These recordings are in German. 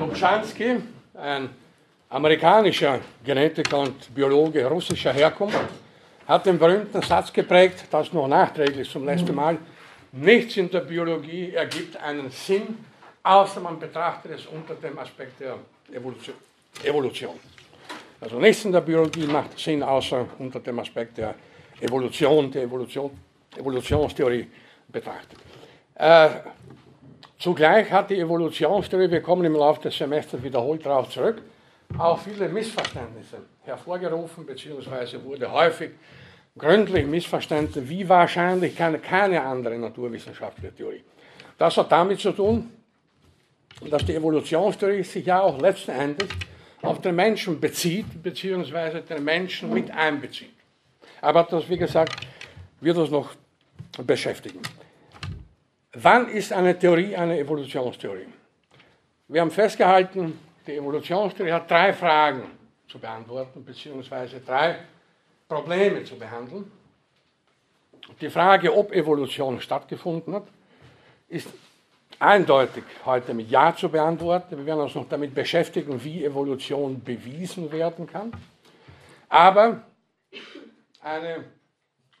Lubchansky, ein amerikanischer Genetiker und Biologe russischer Herkunft, hat den berühmten Satz geprägt, das noch nachträglich zum letzten Mal, nichts in der Biologie ergibt einen Sinn, außer man betrachtet es unter dem Aspekt der Evolution. Evolution. Also nichts in der Biologie macht Sinn, außer unter dem Aspekt der Evolution, der Evolution, Evolutionstheorie betrachtet. Äh, zugleich hat die Evolutionstheorie, wir kommen im Laufe des Semesters wiederholt darauf zurück, auch viele Missverständnisse hervorgerufen, beziehungsweise wurde häufig gründlich missverstanden, wie wahrscheinlich keine, keine andere naturwissenschaftliche Theorie. Das hat damit zu tun, dass die Evolutionstheorie sich ja auch letzten Endes auf den Menschen bezieht, beziehungsweise den Menschen mit einbezieht. Aber das, wie gesagt, wird uns noch beschäftigen. Wann ist eine Theorie eine Evolutionstheorie? Wir haben festgehalten, die Evolutionstheorie hat drei Fragen zu beantworten, beziehungsweise drei Probleme zu behandeln. Die Frage, ob Evolution stattgefunden hat, ist eindeutig heute mit Ja zu beantworten. Wir werden uns noch damit beschäftigen, wie Evolution bewiesen werden kann. Aber eine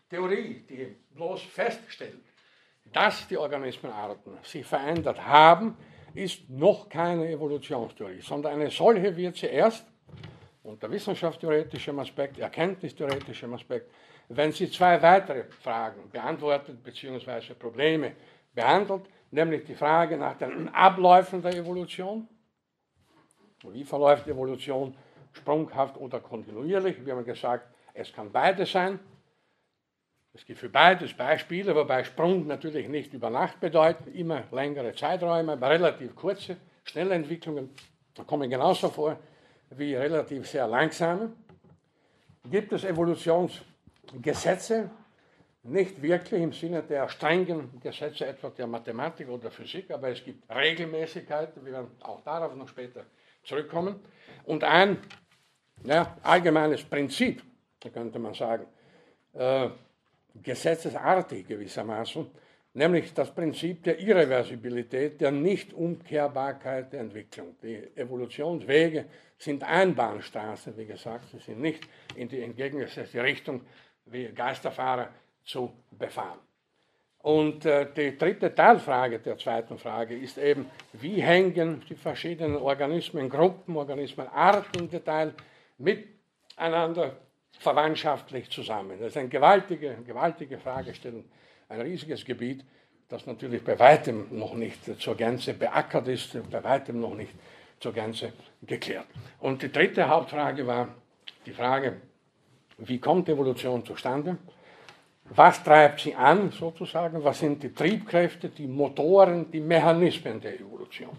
Theorie, die bloß feststellt, dass die Organismenarten sich verändert haben, ist noch keine Evolutionstheorie, sondern eine solche wird sie erst unter wissenschaftstheoretischem Aspekt, erkenntnistheoretischem Aspekt, wenn sie zwei weitere Fragen beantwortet bzw. Probleme behandelt, nämlich die Frage nach den Abläufen der Evolution. Wie verläuft Evolution sprunghaft oder kontinuierlich? Wir haben gesagt, es kann beides sein. Es gibt für beides Beispiele, wobei Sprung natürlich nicht über Nacht bedeutet, immer längere Zeiträume, relativ kurze, schnelle Entwicklungen kommen genauso vor wie relativ sehr langsame. Gibt es Evolutionsgesetze? Nicht wirklich im Sinne der strengen Gesetze etwa der Mathematik oder Physik, aber es gibt Regelmäßigkeiten, wir werden auch darauf noch später zurückkommen. Und ein ja, allgemeines Prinzip, könnte man sagen, äh, gesetzesartig gewissermaßen, nämlich das Prinzip der Irreversibilität, der Nichtumkehrbarkeit der Entwicklung. Die Evolutionswege sind Einbahnstraßen, wie gesagt, sie sind nicht in die entgegengesetzte Richtung wie Geisterfahrer zu befahren. Und äh, die dritte Teilfrage der zweiten Frage ist eben, wie hängen die verschiedenen Organismen, Gruppen, Organismenarten im Detail miteinander verwandtschaftlich zusammen. Das ist eine gewaltige, gewaltige Fragestellung, ein riesiges Gebiet, das natürlich bei weitem noch nicht zur Gänze beackert ist, bei weitem noch nicht zur Gänze geklärt. Und die dritte Hauptfrage war die Frage, wie kommt Evolution zustande? Was treibt sie an, sozusagen? Was sind die Triebkräfte, die Motoren, die Mechanismen der Evolution?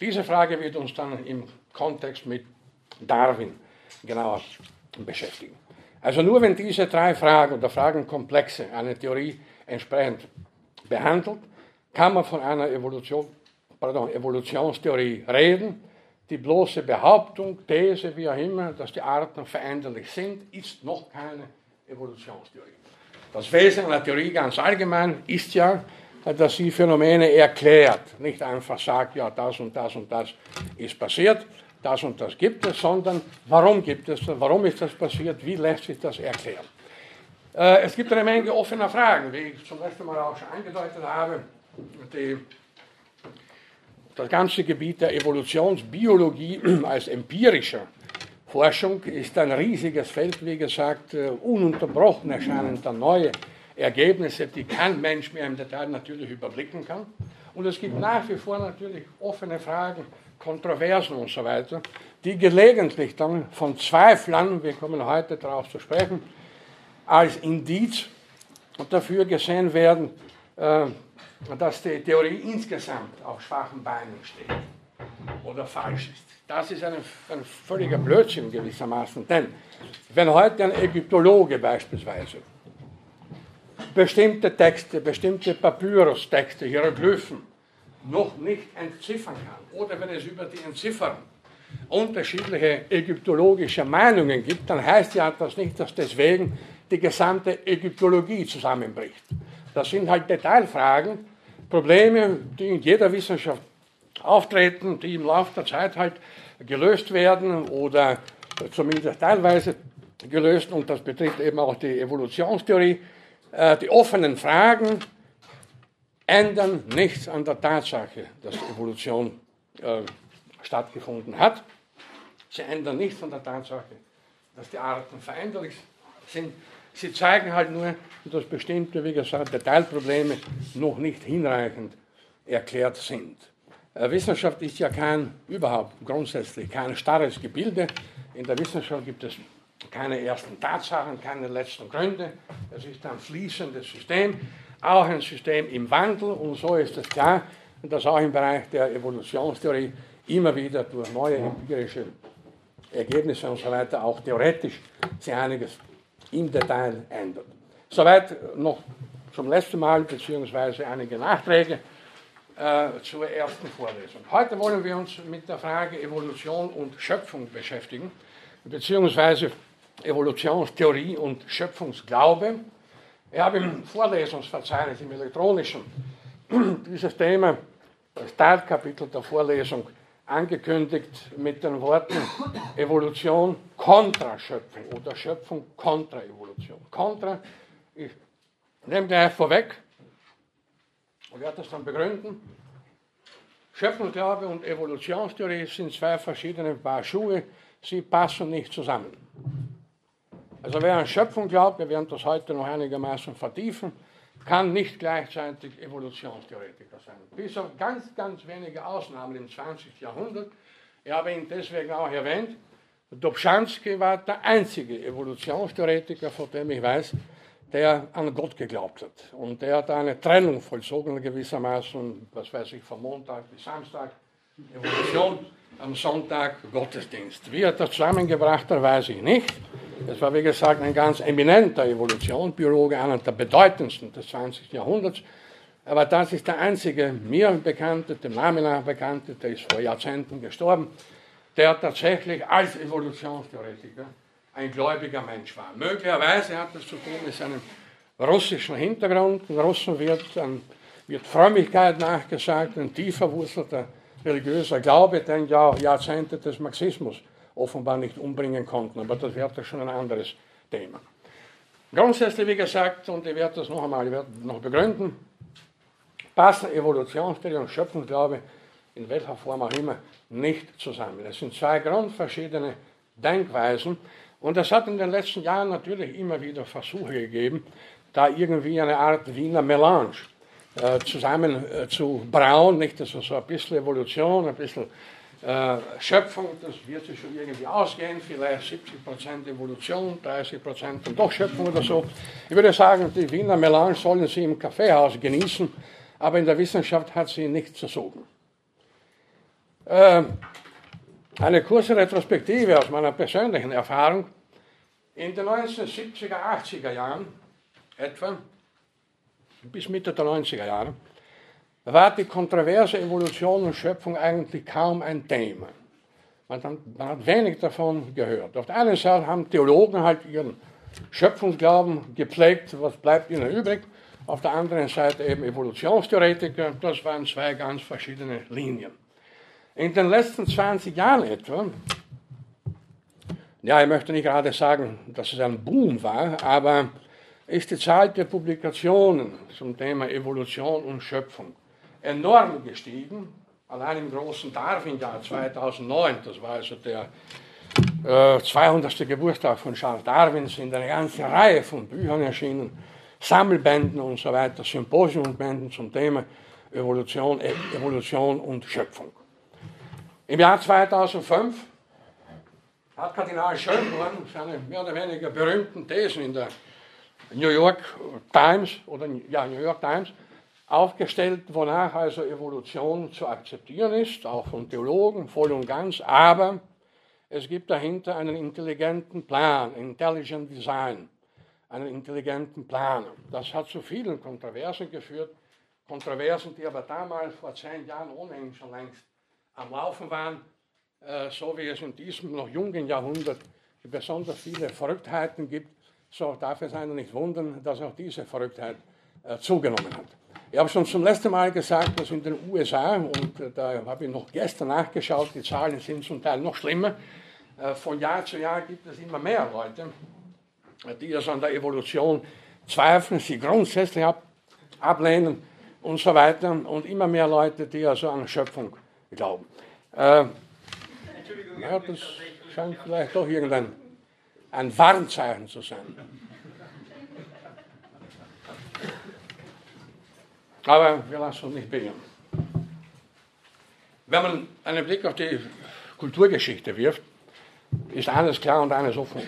Diese Frage wird uns dann im Kontext mit Darwin genauer beschäftigen. Also nur wenn diese drei Fragen oder Fragenkomplexe eine Theorie entsprechend behandelt, kann man von einer Evolution, pardon, Evolutionstheorie reden. Die bloße Behauptung, These, wie auch immer, dass die Arten veränderlich sind, ist noch keine Evolutionstheorie. Das Wesen einer Theorie ganz allgemein ist ja, dass sie Phänomene erklärt, nicht einfach sagt, ja, das und das und das ist passiert, das und das gibt es, sondern warum gibt es das, warum ist das passiert, wie lässt sich das erklären. Äh, es gibt eine Menge offener Fragen, wie ich zum letzten Mal auch schon angedeutet habe. Die, das ganze Gebiet der Evolutionsbiologie als empirischer Forschung ist ein riesiges Feld, wie gesagt, äh, ununterbrochen erscheinen da neue Ergebnisse, die kein Mensch mehr im Detail natürlich überblicken kann. Und es gibt nach wie vor natürlich offene Fragen, Kontroversen und so weiter, die gelegentlich dann von Zweiflern, wir kommen heute darauf zu sprechen, als Indiz dafür gesehen werden, äh, dass die Theorie insgesamt auf schwachen Beinen steht oder falsch ist. Das ist ein, ein völliger Blödsinn gewissermaßen, denn wenn heute ein Ägyptologe beispielsweise bestimmte Texte, bestimmte Papyrus-Texte, Hieroglyphen noch nicht entziffern kann oder wenn es über die Entzifferung unterschiedliche ägyptologische Meinungen gibt, dann heißt ja das nicht, dass deswegen die gesamte Ägyptologie zusammenbricht. Das sind halt Detailfragen, Probleme, die in jeder Wissenschaft auftreten, die im Laufe der Zeit halt gelöst werden oder zumindest teilweise gelöst und das betrifft eben auch die Evolutionstheorie. Äh, die offenen Fragen ändern nichts an der Tatsache, dass Evolution äh, stattgefunden hat. Sie ändern nichts an der Tatsache, dass die Arten veränderlich sind. Sie zeigen halt nur, dass bestimmte, wie gesagt, Detailprobleme noch nicht hinreichend erklärt sind. Äh, Wissenschaft ist ja kein, überhaupt grundsätzlich kein starres Gebilde. In der Wissenschaft gibt es keine ersten Tatsachen, keine letzten Gründe. Es ist ein fließendes System, auch ein System im Wandel. Und so ist es klar, dass auch im Bereich der Evolutionstheorie immer wieder durch neue empirische Ergebnisse und so weiter auch theoretisch sich einiges im Detail ändert. Soweit noch zum letzten Mal, beziehungsweise einige Nachträge äh, zur ersten Vorlesung. Heute wollen wir uns mit der Frage Evolution und Schöpfung beschäftigen, beziehungsweise Evolutionstheorie und Schöpfungsglaube. Ich habe im Vorlesungsverzeichnis, im elektronischen, dieses Thema, das Teilkapitel der Vorlesung, angekündigt mit den Worten Evolution kontra Schöpfung oder Schöpfung kontra Evolution. Kontra, ich nehme gleich vorweg und werde das dann begründen. Schöpfungsglaube und Evolutionstheorie sind zwei verschiedene Paar Schuhe, sie passen nicht zusammen. Also wer an Schöpfung glaubt, wir werden das heute noch einigermaßen vertiefen, kann nicht gleichzeitig Evolutionstheoretiker sein. Bis auf ganz, ganz wenige Ausnahmen im 20. Jahrhundert. Ich habe ihn deswegen auch erwähnt. Dobzhansky war der einzige Evolutionstheoretiker, von dem ich weiß, der an Gott geglaubt hat. Und der hat eine Trennung vollzogen gewissermaßen, was weiß ich, von Montag bis Samstag, Evolution, am Sonntag Gottesdienst. Wie er das zusammengebracht hat, weiß ich nicht. Es war, wie gesagt, ein ganz eminenter Evolutionsbiologe, einer der bedeutendsten des 20. Jahrhunderts. Aber das ist der einzige mir bekannte, dem Namen nach bekannte, der ist vor Jahrzehnten gestorben, der tatsächlich als Evolutionstheoretiker ein gläubiger Mensch war. Möglicherweise hat das zu tun mit seinem russischen Hintergrund. In Russen wird, an, wird Frömmigkeit nachgesagt, ein tief verwurzelter religiöser Glaube, ja Jahrzehnte des Marxismus offenbar nicht umbringen konnten. Aber das wäre schon ein anderes Thema. Grundsätzlich, wie gesagt, und ich werde das noch einmal noch begründen, passen Evolutionstheorie und Schöpfungsglaube in welcher Form auch immer nicht zusammen. Es sind zwei grundverschiedene Denkweisen und es hat in den letzten Jahren natürlich immer wieder Versuche gegeben, da irgendwie eine Art Wiener Melange äh, zusammen äh, zu brauen, nicht? Also so ein bisschen Evolution, ein bisschen äh, Schöpfung, das wird sich schon irgendwie ausgehen, vielleicht 70% Evolution, 30% dann doch Schöpfung oder so. Ich würde sagen, die Wiener Melange sollen Sie im Kaffeehaus genießen, aber in der Wissenschaft hat sie nichts zu suchen. Äh, eine kurze Retrospektive aus meiner persönlichen Erfahrung. In den 1970er, 80er Jahren etwa, bis Mitte der 90er Jahre, war die kontroverse Evolution und Schöpfung eigentlich kaum ein Thema. Man hat, wenig davon gehört. Auf der einen Seite haben Theologen halt ihren Schöpfungsglauben gepflegt, was bleibt ihnen übrig. Auf der anderen Seite eben Evolutionstheoretiker, das waren zwei ganz verschiedene Linien. In den letzten 20 Jahren etwa, ja, ich möchte nicht gerade sagen, dass es ein Boom war, aber ist die Zahl der Publikationen zum Thema Evolution und Schöpfung enorm gestiegen. Allein im großen Darwin-Jahr 2009, das war also der äh, 200. Geburtstag von Charles Darwin, sind eine ganze Reihe von Büchern erschienen, Sammelbänden und so weiter, Symposiumbänden zum Thema Evolution, Evolution und Schöpfung. Im Jahr 2005 hat Kardinal Schönborn seine mehr oder weniger berühmten Thesen in der New York Times oder ja, New York Times aufgestellt, wonach also Evolution zu akzeptieren ist, auch von Theologen voll und ganz, aber es gibt dahinter einen intelligenten Plan, Intelligent Design, einen intelligenten Plan. Das hat zu vielen Kontroversen geführt, Kontroversen, die aber damals vor zehn Jahren ohnehin schon längst am Laufen waren, äh, so wie es in diesem noch jungen Jahrhundert besonders viele Verrücktheiten gibt, so darf es einen nicht wundern, dass auch diese Verrücktheit äh, zugenommen hat. Ich habe schon zum letzten Mal gesagt, dass in den USA, und äh, da habe ich noch gestern nachgeschaut, die Zahlen sind zum Teil noch schlimmer, äh, von Jahr zu Jahr gibt es immer mehr Leute, die das an der Evolution zweifeln, sie grundsätzlich ab, ablehnen und so weiter, und immer mehr Leute, die also an Schöpfung glauben. Äh, ja, das scheint vielleicht doch irgendein ein Warnzeichen zu sein. Aber wir lassen uns nicht beirren. Wenn man einen Blick auf die Kulturgeschichte wirft, ist eines klar und eines offen,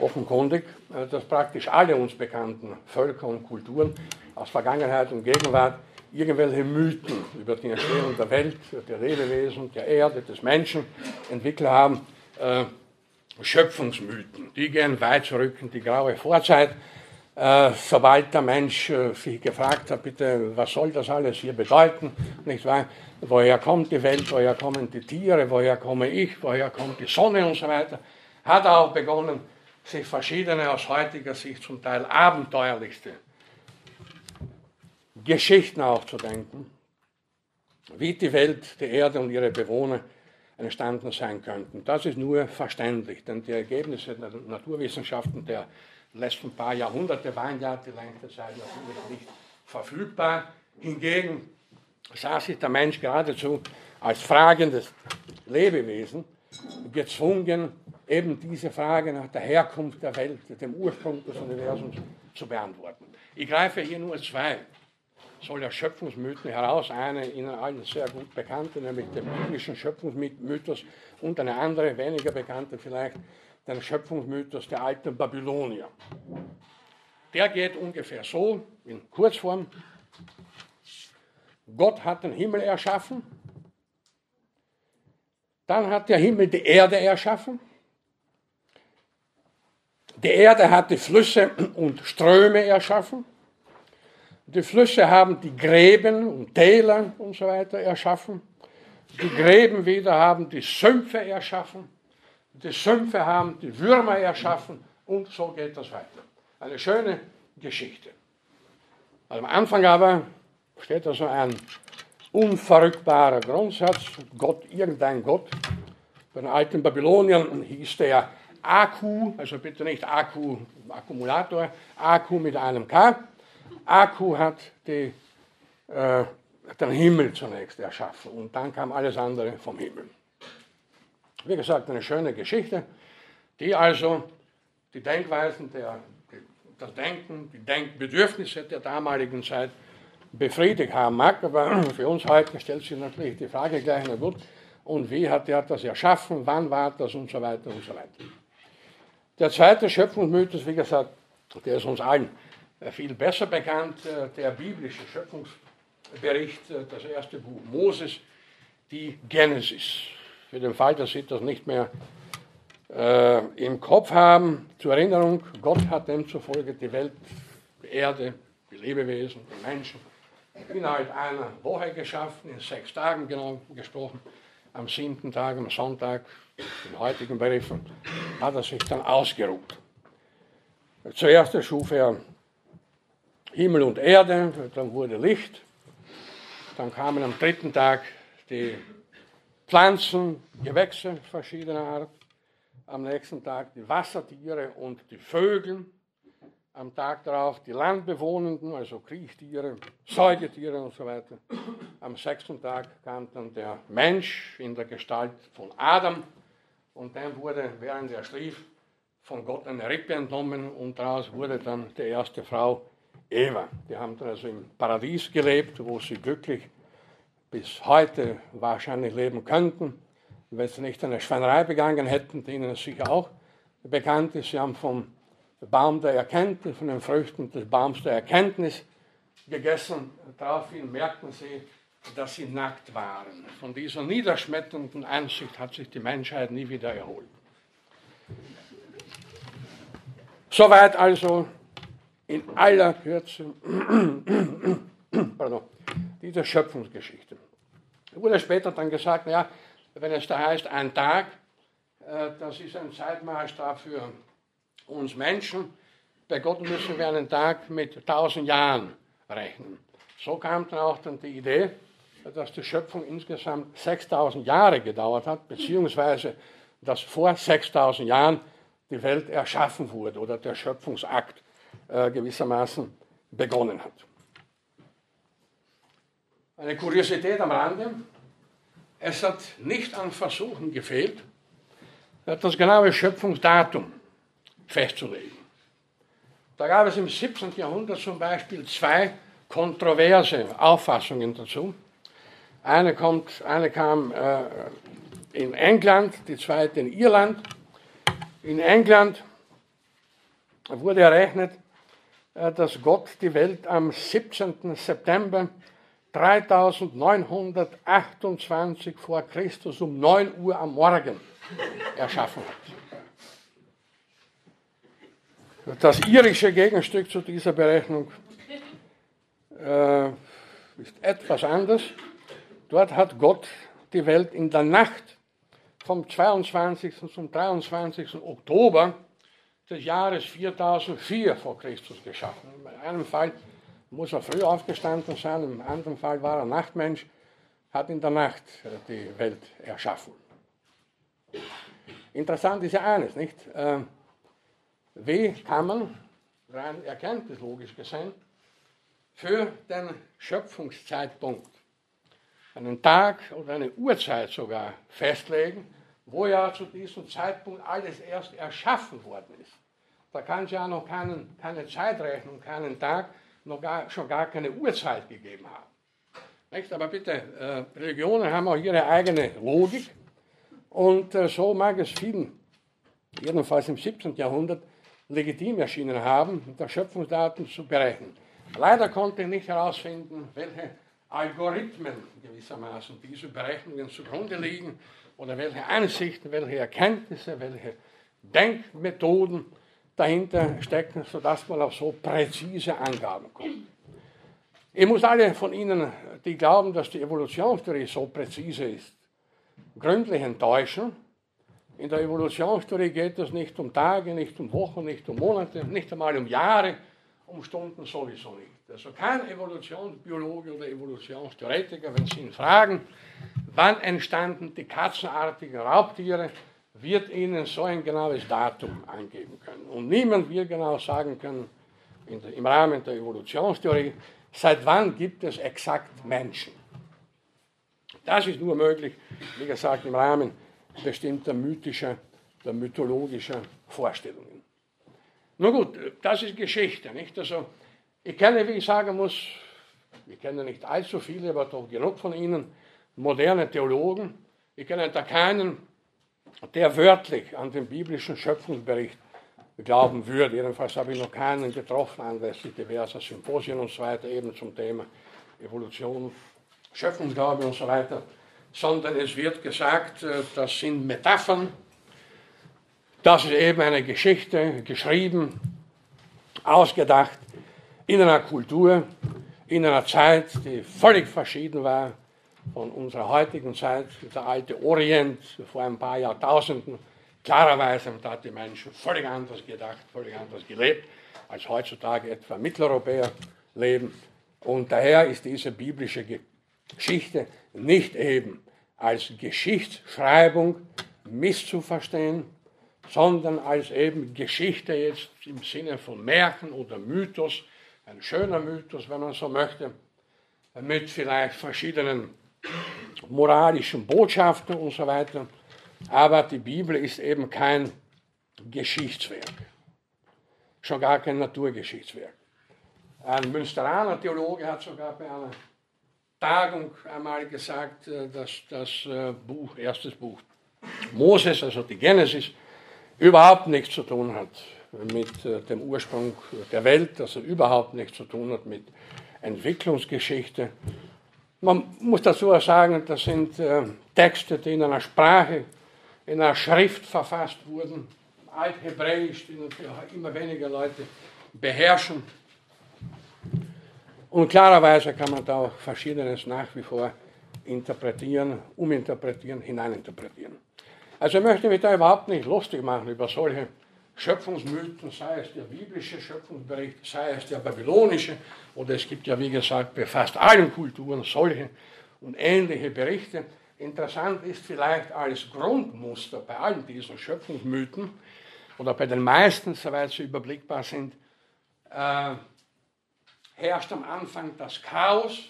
offenkundig, äh, dass praktisch alle uns bekannten Völker und Kulturen aus Vergangenheit und Gegenwart irgendwelche Mythen über die Entstehung der Welt, der Lebewesen, der Erde, des Menschen entwickelt haben. Äh, Schöpfungsmythen, die gehen weit zurück in die graue Vorzeit. Äh, sobald der Mensch äh, sich gefragt hat, bitte, was soll das alles hier bedeuten, nicht wahr? Woher kommt die Welt, woher kommen die Tiere, woher komme ich, woher kommt die Sonne? Und so weiter, hat er auch begonnen, sich verschiedene aus heutiger Sicht zum Teil abenteuerlichste Geschichten aufzudenken, wie die Welt, die Erde und ihre Bewohner entstanden sein könnten. Das ist nur verständlich, denn die Ergebnisse der Naturwissenschaften der letzten paar Jahrhunderte waren ja die längste Zeit natürlich nicht verfügbar. Hingegen sah sich der Mensch geradezu als fragendes Lebewesen gezwungen, eben diese Frage nach der Herkunft der Welt, dem Ursprung des Universums zu beantworten. Ich greife hier nur zwei soll der Schöpfungsmythen heraus, eine Ihnen allen sehr gut bekannte, nämlich den biblischen Schöpfungsmythos und eine andere, weniger bekannte vielleicht, den Schöpfungsmythos der alten Babylonier. Der geht ungefähr so, in Kurzform. Gott hat den Himmel erschaffen, dann hat der Himmel die Erde erschaffen, die Erde hat die Flüsse und Ströme erschaffen, die Flüsse haben die Gräben und Täler und so weiter erschaffen. Die Gräben wieder haben die Sümpfe erschaffen. Die Sümpfe haben die Würmer erschaffen und so geht das weiter. Eine schöne Geschichte. Am Anfang aber steht da so ein unverrückbarer Grundsatz, Gott, irgendein Gott. Bei den alten Babyloniern hieß der Akku, also bitte nicht Akku, Akkumulator, Akku mit einem K. Akku hat die, äh, den Himmel zunächst erschaffen und dann kam alles andere vom Himmel. Wie gesagt, eine schöne Geschichte, die also die Denkweisen, der, das Denken, die Denkbedürfnisse der damaligen Zeit befriedigt haben mag, aber für uns heute stellt sich natürlich die Frage gleich, na gut, und wie hat er das erschaffen, wann war das und so weiter und so weiter. Der zweite Schöpfungsmythos, wie gesagt, der ist uns allen viel besser bekannt, äh, der biblische Schöpfungsbericht, äh, das erste Buch Moses, die Genesis. Für den Fall, dass Sie das nicht mehr äh, im Kopf haben, zur Erinnerung, Gott hat demzufolge die Welt, die Erde, die Lebewesen, die Menschen innerhalb einer Woche geschaffen, in sechs Tagen genau gesprochen. Am siebten Tag, am Sonntag, in heutigen Begriffen, hat er sich dann ausgeruht. Zuerst erschuf er Himmel und Erde, dann wurde Licht, dann kamen am dritten Tag die Pflanzen, Gewächse verschiedener Art, am nächsten Tag die Wassertiere und die Vögel, am Tag darauf die Landbewohnenden, also Kriechtiere, Säugetiere und so weiter. Am sechsten Tag kam dann der Mensch in der Gestalt von Adam und dann wurde, während er schlief, von Gott eine Rippe entnommen und daraus wurde dann die erste Frau Eva. Die haben dann also im Paradies gelebt, wo sie glücklich bis heute wahrscheinlich leben könnten, wenn sie nicht eine Schweinerei begangen hätten, die ihnen sicher auch bekannt ist. Sie haben vom Baum der Erkenntnis, von den Früchten des Baums der Erkenntnis gegessen. Daraufhin merkten sie, dass sie nackt waren. Von dieser niederschmetternden Einsicht hat sich die Menschheit nie wieder erholt. Soweit also in aller Kürze pardon, diese Schöpfungsgeschichte. Es wurde später dann gesagt, naja, wenn es da heißt, ein Tag, äh, das ist ein Zeitmaßstab für uns Menschen. Bei Gott müssen wir einen Tag mit tausend Jahren rechnen. So kam dann auch dann die Idee, dass die Schöpfung insgesamt 6000 Jahre gedauert hat, beziehungsweise dass vor 6000 Jahren die Welt erschaffen wurde oder der Schöpfungsakt äh, gewissermaßen begonnen hat. Eine Kuriosität am Rande, es hat nicht an Versuchen gefehlt, das genaue Schöpfungsdatum festzulegen. Da gab es im 17. Jahrhundert zum Beispiel zwei kontroverse Auffassungen dazu. Eine, kommt, eine kam äh, in England, die zweite in Irland. In England wurde errechnet, äh, dass Gott die Welt am 17. September 3928 vor Christus um 9 Uhr am Morgen erschaffen hat. Das irische Gegenstück zu dieser Berechnung äh, ist etwas anders. Dort hat Gott die Welt in der Nacht vom 22. zum 23. Oktober des Jahres 4004 vor Christus geschaffen. In einem Fall muss er früh aufgestanden sein, im anderen Fall war er Nachtmensch, hat in der Nacht die Welt erschaffen. Interessant ist ja eines, nicht? Äh, wie kann man, rein erkenntnislogisch gesehen, für den Schöpfungszeitpunkt einen Tag oder eine Uhrzeit sogar festlegen, wo ja zu diesem Zeitpunkt alles erst erschaffen worden ist. Da kann es ja noch keinen, keine Zeitrechnung, keinen Tag, noch gar, schon gar keine Uhrzeit gegeben haben. Nicht? Aber bitte, äh, Religionen haben auch ihre eigene Logik und äh, so mag es vielen, jedenfalls im 17. Jahrhundert, legitim erschienen haben, das Schöpfungsdatum zu berechnen. Leider konnte ich nicht herausfinden, welche Algorithmen gewissermaßen diese Berechnungen zugrunde liegen oder welche Ansichten, welche Erkenntnisse, welche Denkmethoden dahinter stecken, sodass man auf so präzise Angaben kommt. Ich muss alle von Ihnen, die glauben, dass die Evolutionstheorie so präzise ist, gründlich enttäuschen. In der Evolutionstheorie geht es nicht um Tage, nicht um Wochen, nicht um Monate, nicht einmal um Jahre, um Stunden sowieso nicht. Also kein Evolutionsbiologe oder Evolutionstheoretiker, wenn Sie ihn fragen, wann entstanden die katzenartigen Raubtiere, wird Ihnen so ein genaues Datum angeben können. Und niemand wird genau sagen können, der, im Rahmen der Evolutionstheorie, seit wann gibt es exakt Menschen. Das ist nur möglich, wie gesagt, im Rahmen bestimmter mythischer, der mythologischer Vorstellungen. Nun gut, das ist Geschichte, nicht? Also, ich kenne, wie ich sagen muss, ich kenne nicht allzu viele, aber doch genug von ihnen, moderne Theologen. Ich kenne da keinen, der wörtlich an den biblischen Schöpfungsbericht glauben würde. Jedenfalls habe ich noch keinen getroffen anlässlich diverser Symposien und so weiter, eben zum Thema Evolution, Schöpfungsglaube und so weiter. Sondern es wird gesagt, äh, das sind Metaphern, das ist eben eine Geschichte, geschrieben, ausgedacht, in einer Kultur, in einer Zeit, die völlig verschieden war von unserer heutigen Zeit, der alte Orient vor ein paar Jahrtausenden. Klarerweise hat die Menschen völlig anders gedacht, völlig anders gelebt, als heutzutage etwa Mitteleuropäer leben. Und daher ist diese biblische Geschichte nicht eben als Geschichtsschreibung misszuverstehen, sondern als eben Geschichte jetzt im Sinne von Märchen oder Mythos, ein schöner Mythos, wenn man so möchte, mit vielleicht verschiedenen moralischen Botschaften und so weiter. Aber die Bibel ist eben kein Geschichtswerk, schon gar kein Naturgeschichtswerk. Ein Münsteraner Theologe hat sogar bei einer Tagung einmal gesagt, äh, dass das äh, Buch, erstes Buch Moses, also die Genesis, überhaupt nichts zu tun hat mit äh, dem Ursprung der Welt, also überhaupt nichts zu tun hat mit Entwicklungsgeschichte. Man muss dazu auch sagen, das sind äh, Texte, die in einer Sprache, in einer Schrift verfasst wurden, Althebräisch, die natürlich immer weniger Leute beherrschen. Und klarerweise kann man da auch Verschiedenes nach wie vor interpretieren, uminterpretieren, hineininterpretieren. Also ich möchte mich da überhaupt nicht lustig machen über solche Schöpfungsmythen, sei es der biblische Schöpfungsbericht, sei es der babylonische, oder es gibt ja, wie gesagt, bei fast allen Kulturen solche und ähnliche Berichte. Interessant ist vielleicht als Grundmuster bei allen diesen Schöpfungsmythen oder bei den meisten, soweit sie überblickbar sind, äh, herrscht am Anfang das Chaos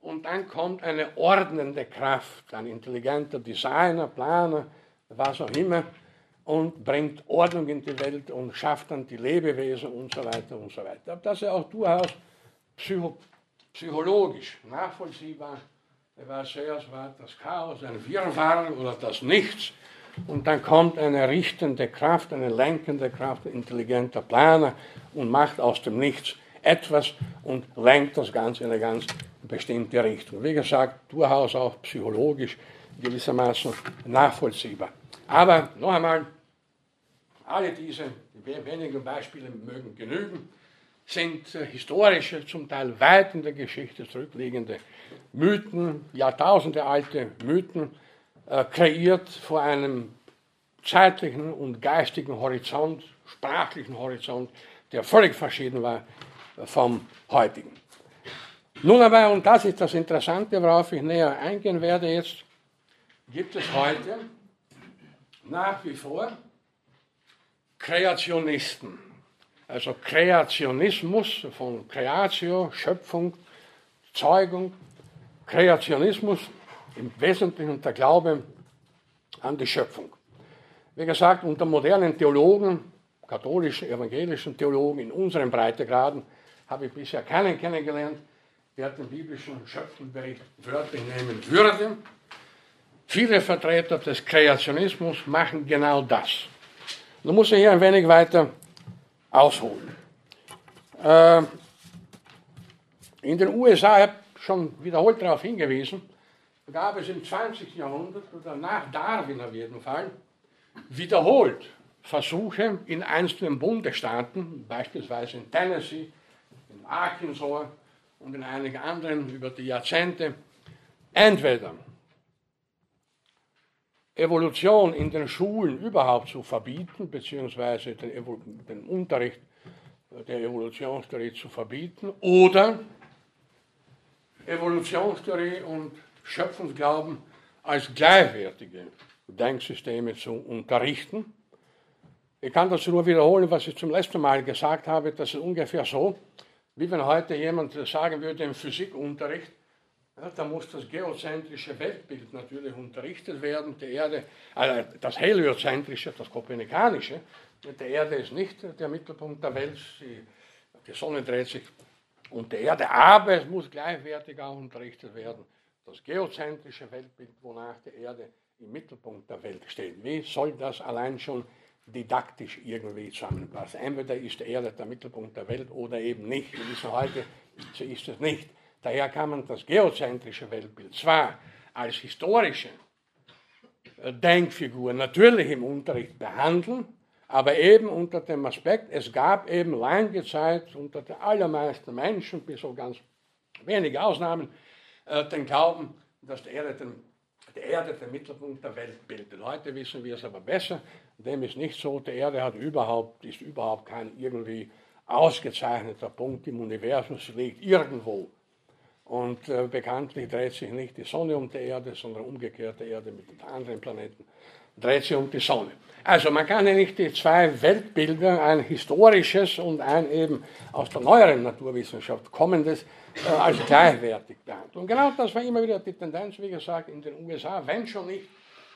und dann kommt eine ordnende Kraft, ein intelligenter Designer, Planer, was auch immer, und bringt Ordnung in die Welt und schafft dann die Lebewesen und so weiter und so weiter. Das ist ja auch durchaus psycho psychologisch nachvollziehbar. Zuerst war das Chaos, ein Wirrwarr oder das Nichts. Und dann kommt eine richtende Kraft, eine lenkende Kraft, ein intelligenter Planer und macht aus dem Nichts etwas und lenkt das Ganze in eine ganz bestimmte Richtung. Wie gesagt, durchaus auch psychologisch gewissermaßen nachvollziehbar. Aber noch einmal, alle diese wenigen Beispiele mögen genügen, sind äh, historische, zum Teil weit in der Geschichte zurückliegende Mythen, Jahrtausende alte Mythen, äh, kreiert vor einem zeitlichen und geistigen Horizont, sprachlichen Horizont, der völlig verschieden war vom heutigen. Nun aber, und das ist das Interessante, worauf ich näher eingehen werde jetzt, gibt es heute nach wie vor Kreationisten. Also Kreationismus von Creatio, Schöpfung, Zeugung, Kreationismus im Wesentlichen der Glaube an die Schöpfung. Wie gesagt, unter modernen Theologen, katholischen, evangelischen Theologen in unseren Breitegraden habe ich bisher keinen kennengelernt, der den biblischen Schöpfungsbericht wörtlich nehmen würde. Viele Vertreter des Kreationismus machen genau das. Nun muss ich hier ein wenig weiter ausholen. Äh, in den USA, ich habe schon wiederholt darauf hingewiesen, gab es im 20. Jahrhundert oder nach Darwin auf jeden Fall wiederholt Versuche in einzelnen Bundesstaaten, beispielsweise in Tennessee, in Arkansas und in einigen anderen über die Jahrzehnte, entweder Evolution in den Schulen überhaupt zu verbieten, beziehungsweise den, den Unterricht der Evolutionstheorie zu verbieten, oder Evolutionstheorie und Schöpfungsglauben als gleichwertige Denksysteme zu unterrichten. Ich kann das nur wiederholen, was ich zum letzten Mal gesagt habe. Das ist ungefähr so, wie wenn heute jemand sagen würde im Physikunterricht, ja, da muss das geozentrische Weltbild natürlich unterrichtet werden. Die Erde, also das heliozentrische, das kopernikanische, die Erde ist nicht der Mittelpunkt der Welt, die, die Sonne dreht sich um die Erde, aber es muss gleichwertig auch unterrichtet werden. Das geozentrische Weltbild, wonach die Erde im Mittelpunkt der Welt steht. Wie soll das allein schon didaktisch irgendwie zusammenpassen? Entweder ist die Erde der Mittelpunkt der Welt oder eben nicht. Wir wissen heute, so ist es nicht. Daher kann man das geozentrische Weltbild. Zwar als historische äh, Denkfigur natürlich im Unterricht behandeln, aber eben unter dem Aspekt, es gab eben lange Zeit unter den allermeisten Menschen, bis auf ganz wenige Ausnahmen, äh, den Glauben, dass die Erde, den, die Erde der Mittelpunkt der Welt bildet. Heute wissen wir es aber besser, dem ist nicht so, die Erde hat überhaupt, ist überhaupt kein irgendwie ausgezeichneter Punkt im Universum, sie liegt irgendwo und äh, bekanntlich dreht sich nicht die Sonne um die Erde, sondern umgekehrt die Erde mit den anderen Planeten dreht sich um die Sonne. Also man kann ja nicht die zwei Weltbilder, ein historisches und ein eben aus der neueren Naturwissenschaft kommendes, äh, als gleichwertig behandeln. Und genau das war immer wieder die Tendenz, wie gesagt, in den USA, wenn schon nicht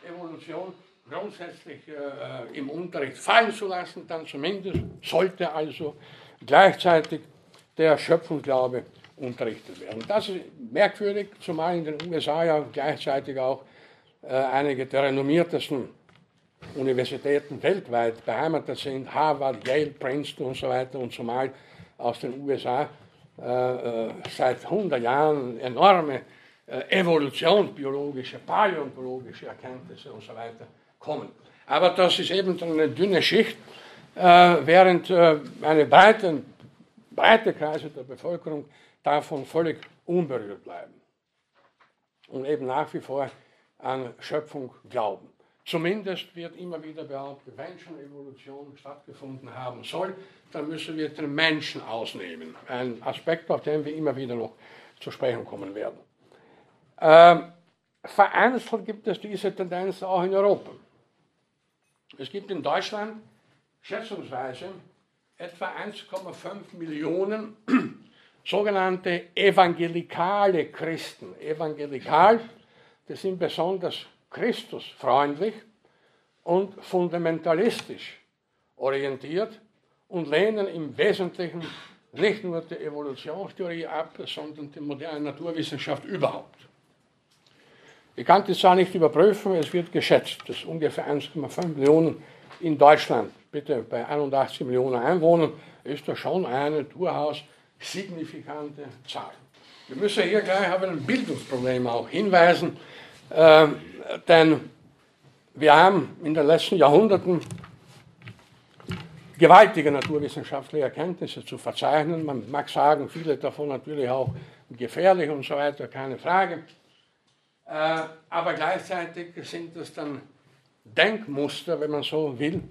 Evolution grundsätzlich äh, im Unterricht fallen zu lassen, dann zumindest sollte also gleichzeitig der Schöpfungsglaube unterrichtet werden. Das ist merkwürdig, zumal in den USA ja gleichzeitig auch äh, einige der renommiertesten Universitäten weltweit beheimatet sind, Harvard, Yale, Princeton und so weiter und zumal aus den USA äh, äh, seit 100 Jahren enorme äh, evolutionsbiologische, paläontologische Erkenntnisse und so weiter kommen. Aber das ist eben eine dünne Schicht, äh, während äh, eine breite, breite Kreise der Bevölkerung davon völlig unberührt bleiben und eben nach wie vor an Schöpfung glauben. Zumindest wird immer wieder behauptet, wenn schon Evolution stattgefunden haben soll, dann müssen wir den Menschen ausnehmen. Ein Aspekt, auf den wir immer wieder noch zu sprechen kommen werden. Ähm, vereinzelt gibt es diese Tendenz auch in Europa. Es gibt in Deutschland schätzungsweise etwa 1,5 Millionen sogenannte evangelikale Christen. Evangelikal, das sind besonders christusfreundlich und fundamentalistisch orientiert und lehnen im Wesentlichen nicht nur die Evolutionstheorie ab, sondern die moderne Naturwissenschaft überhaupt. Ich kann die Zahl nicht überprüfen, es wird geschätzt, dass ungefähr 1,5 Millionen in Deutschland, bitte bei 81 Millionen Einwohnern, ist das schon eine durchaus signifikante Zahl. Wir müssen hier gleich auf ein Bildungsproblem auch hinweisen, äh, denn wir haben in den letzten Jahrhunderten gewaltige naturwissenschaftliche Erkenntnisse zu verzeichnen. Man mag sagen, viele davon natürlich auch gefährlich und so weiter, keine Frage. Äh, aber gleichzeitig sind es dann Denkmuster, wenn man so will,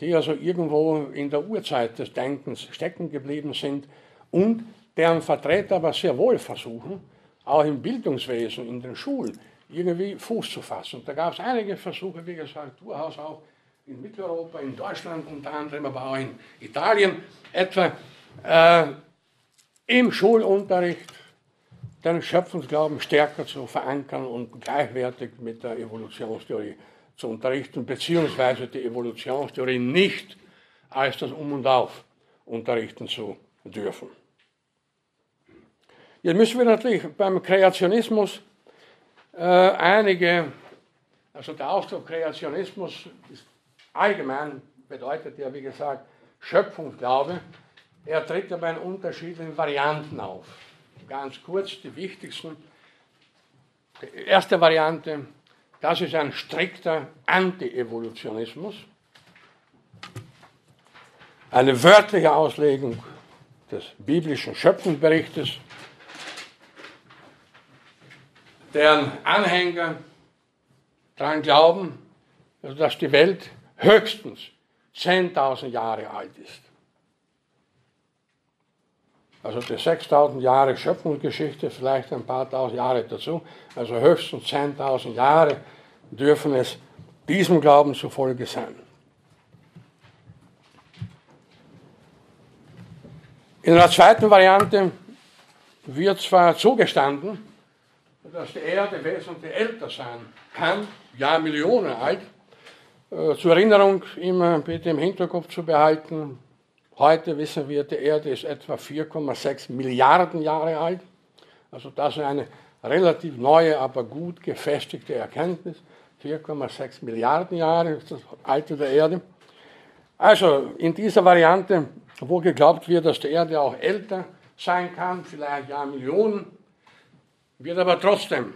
die also irgendwo in der Urzeit des Denkens stecken geblieben sind und deren Vertreter aber sehr wohl versuchen, auch im Bildungswesen, in den Schulen, irgendwie Fuß zu fassen. Und da gab es einige Versuche, wie gesagt, durchaus auch in Mitteleuropa, in Deutschland unter anderem, aber auch in Italien, etwa äh, im Schulunterricht den Schöpfungsglauben stärker zu verankern und gleichwertig mit der Evolutionstheorie zu unterrichten, beziehungsweise die Evolutionstheorie nicht als das Um und Auf unterrichten zu dürfen. Jetzt müssen wir natürlich beim Kreationismus äh, einige, also der Ausdruck Kreationismus ist allgemein bedeutet ja, wie gesagt, Schöpfungsglaube. Er tritt aber in unterschiedlichen Varianten auf. Ganz kurz die wichtigsten. Die erste Variante, das ist ein strikter Anti-Evolutionismus. Eine wörtliche Auslegung des biblischen Schöpfungsberichtes, deren Anhänger daran glauben, dass die Welt höchstens 10.000 Jahre alt ist. Also die 6.000 Jahre Schöpfungsgeschichte, vielleicht ein paar tausend Jahre dazu, also höchstens 10.000 Jahre dürfen es diesem Glauben zufolge sein. In einer zweiten Variante wird zwar zugestanden, dass die Erde wesentlich älter sein kann, ja Millionen alt, äh, zur Erinnerung immer bitte im Hinterkopf zu behalten, heute wissen wir, die Erde ist etwa 4,6 Milliarden Jahre alt. Also das ist eine relativ neue, aber gut gefestigte Erkenntnis. 4,6 Milliarden Jahre ist das Alter der Erde. Also in dieser Variante, wo geglaubt wird, dass die Erde auch älter sein kann, vielleicht ja Millionen, wird aber trotzdem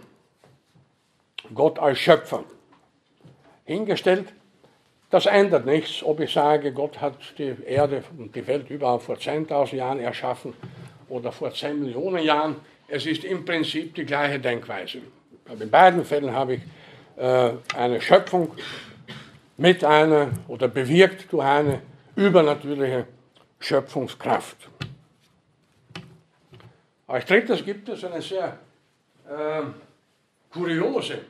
Gott als Schöpfer hingestellt das ändert nichts, ob ich sage, Gott hat die Erde und die Welt überhaupt vor 10.000 Jahren erschaffen oder vor 10 Millionen Jahren. Es ist im Prinzip die gleiche Denkweise. Aber in beiden Fällen habe ich äh, eine Schöpfung mit einer oder bewirkt durch eine übernatürliche Schöpfungskraft. Als drittes gibt es eine sehr äh, kuriose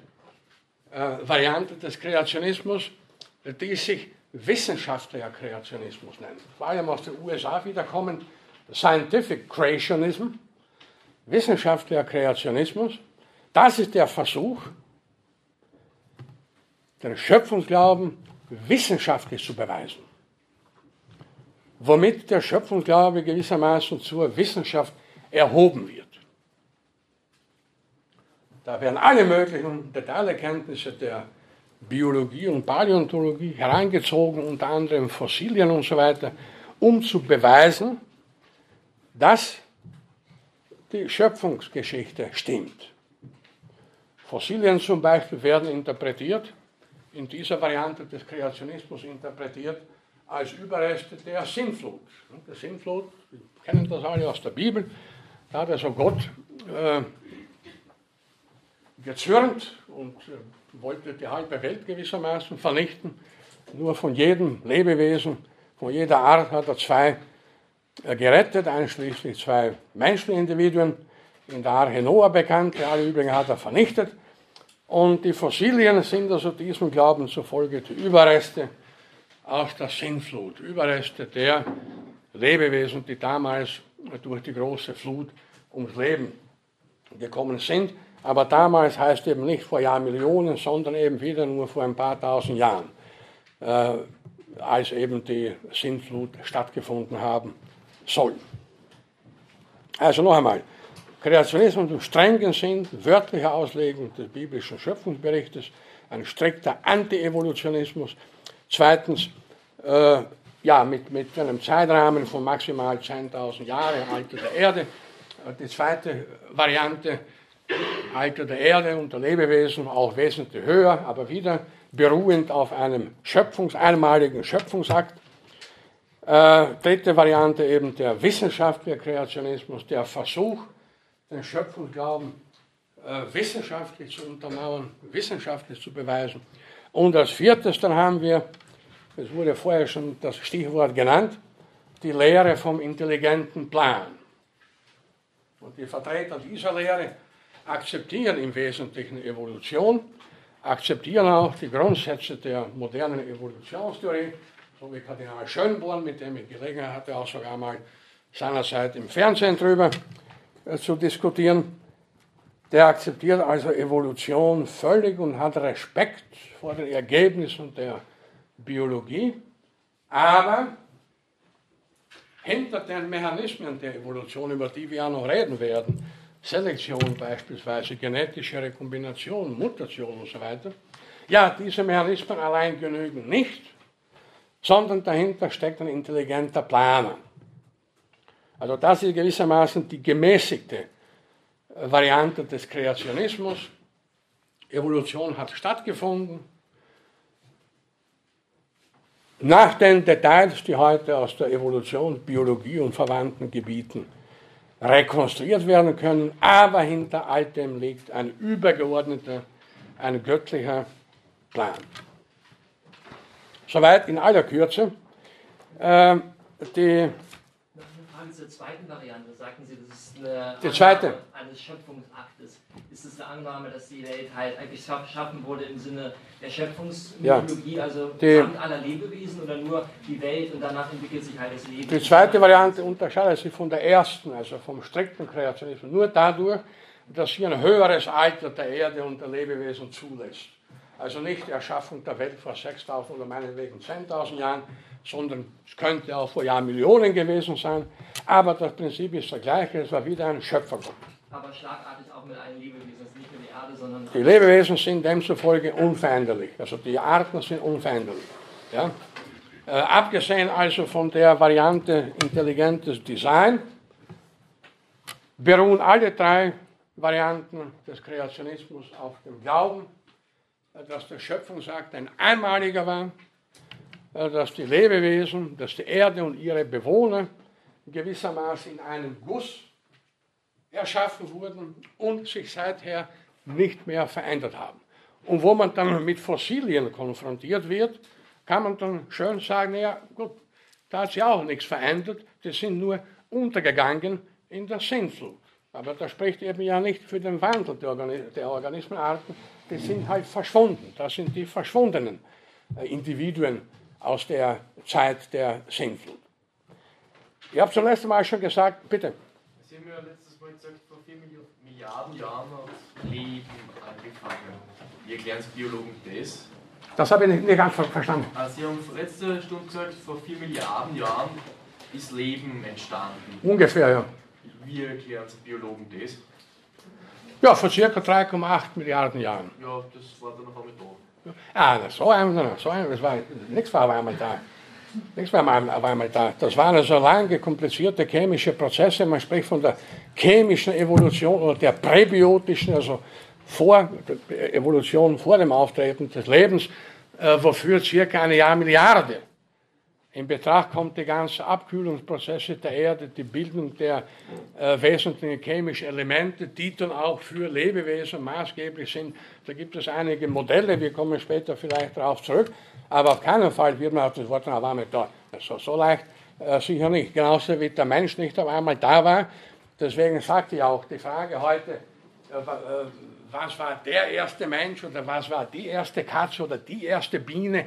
äh, Variante des Kreationismus, die sich wissenschaftlicher Kreationismus nennt. Vor allem aus den USA wiederkommen Scientific Creationism, wissenschaftlicher Kreationismus. Das ist der Versuch, den Schöpfungsglauben wissenschaftlich zu beweisen. Womit der Schöpfungsglaube gewissermaßen zur Wissenschaft erhoben wird. Da werden alle möglichen Detailerkenntnisse der Biologie und Paläontologie hereingezogen, unter anderem Fossilien und so weiter, um zu beweisen, dass die Schöpfungsgeschichte stimmt. Fossilien zum Beispiel werden interpretiert, in dieser Variante des Kreationismus interpretiert, als Überreste der Sintflut. Der Sintflut, wir kennen das alle aus der Bibel, da hat also Gott äh, gezürnt und äh, wollte die halbe Welt gewissermaßen vernichten. Nur von jedem Lebewesen, von jeder Art hat er zwei äh, gerettet, einschließlich zwei menschliche Individuen, in der Arche Noah bekannt, alle übrigen hat er vernichtet. Und die Fossilien sind also diesem Glauben zufolge die Überreste aus der Sintflut, Überreste der Lebewesen, die damals durch die große Flut ums Leben gekommen sind. Aber damals heißt eben nicht vor Jahrmillionen, sondern eben wieder nur vor ein paar tausend Jahren, äh, als eben die Sintflut stattgefunden haben soll. Also noch einmal, Kreationismus im strengen Sinn, wörtliche Auslegung des biblischen Schöpfungsberichtes, ein strikter Anti-Evolutionismus. Zweitens, äh, ja, mit, mit einem Zeitrahmen von maximal 10.000 Jahren, Alter der Erde. Äh, die zweite Variante, Alter der Erde und der Lebewesen, auch wesentlich höher, aber wieder beruhend auf einem Schöpfungs-, einmaligen Schöpfungsakt. Äh, dritte Variante eben der wissenschaftliche Kreationismus, der Versuch, den Schöpfungsglauben äh, wissenschaftlich zu untermauern, wissenschaftlich zu beweisen. Und als viertes dann haben wir, es wurde vorher schon das Stichwort genannt, die Lehre vom intelligenten Plan. Und die Vertreter dieser Lehre akzeptieren im Wesentlichen Evolution, akzeptieren auch die Grundsätze der modernen Evolutionstheorie, so wie Kardinal Schönborn, mit dem ich Gelegenheit hatte, auch sogar mal seinerzeit im Fernsehen drüber äh, zu diskutieren. Der akzeptiert also Evolution völlig und hat Respekt vor den Ergebnissen der Biologie, aber hinter den Mechanismen der Evolution, über die wir ja noch reden werden, Selektion beispielsweise, genetische Rekombination, Mutation und so weiter, ja, diese Mechanismen allein genügen nicht, sondern dahinter steckt ein intelligenter Planer. Also das ist gewissermaßen die gemäßigte äh, Variante des Kreationismus. Evolution hat stattgefunden. Nach den Details, die heute aus der Evolution, Biologie und verwandten Gebieten rekonstruiert werden können, aber hinter all dem liegt ein übergeordneter, ein göttlicher Plan. Soweit in aller Kürze. Äh, die Fragen zur zweiten Variante. Sagten Sie, das ist eine die zweite. eines Schöpfungsaktes. Ist es eine Annahme, dass die Welt halt eigentlich geschaffen wurde im Sinne der Schöpfungsmythologie, ja. also die, aller Lebewesen oder nur die Welt und danach entwickelt sich halt das Leben? Die zweite Variante unterscheidet sich von der ersten, also vom strikten Kreationismus, nur dadurch, dass sie ein höheres Alter der Erde und der Lebewesen zulässt. Also nicht die Erschaffung der Welt vor 6.000 oder meinetwegen 10.000 Jahren, sondern es könnte auch vor Jahrmillionen gewesen sein. Aber das Prinzip ist das gleiche, es war wieder ein Schöpfergott. Aber schlagartig auch mit allen Lebewesen, nicht nur die Erde, sondern... Die Lebewesen sind demzufolge unveränderlich, also die Arten sind unveränderlich. Ja? Äh, abgesehen also von der Variante intelligentes Design, beruhen alle drei Varianten des Kreationismus auf dem Glauben dass der Schöpfungsakt ein einmaliger war, äh, dass die Lebewesen, dass die Erde und ihre Bewohner gewissermaßen in einem Guss erschaffen wurden und sich seither nicht mehr verändert haben. Und wo man dann mit Fossilien konfrontiert wird, kann man dann schön sagen, ja gut, da hat sich auch nichts verändert, die sind nur untergegangen in der Sintflut. Aber das spricht eben ja nicht für den Wandel der Organismenarten, die sind halt verschwunden. Das sind die verschwundenen äh, Individuen aus der Zeit der Sintflut. Ich habe zum letzten Mal schon gesagt, bitte. Sie haben ja letztes Mal gesagt, vor 4 Milliarden Jahren hat Leben angefangen. Wie erklären Sie Biologen das? Das habe ich nicht, nicht ganz verstanden. Also Sie haben letzte Stunde gesagt, vor 4 Milliarden Jahren ist Leben entstanden. Ungefähr, ja. Wie erklären Sie Biologen das? Ja, vor circa 3,8 Milliarden Jahren. Ja, das war dann noch einmal da. Ah, so einmal, so einmal, das war, nichts war einmal da. Nichts war auf einmal da. Das waren also lange, komplizierte chemische Prozesse. Man spricht von der chemischen Evolution oder der präbiotischen, also vor, Evolution vor dem Auftreten des Lebens, äh, wofür circa eine Jahrmilliarde in Betracht kommt die ganzen Abkühlungsprozesse der Erde, die Bildung der äh, wesentlichen chemischen Elemente, die dann auch für Lebewesen maßgeblich sind. Da gibt es einige Modelle, wir kommen später vielleicht darauf zurück, aber auf keinen Fall wird man auf das Wort auf einmal da. Also so leicht äh, sicher nicht. Genauso wie der Mensch nicht auf einmal da war. Deswegen sagte ich auch die Frage heute, äh, äh was war der erste Mensch oder was war die erste Katze oder die erste Biene,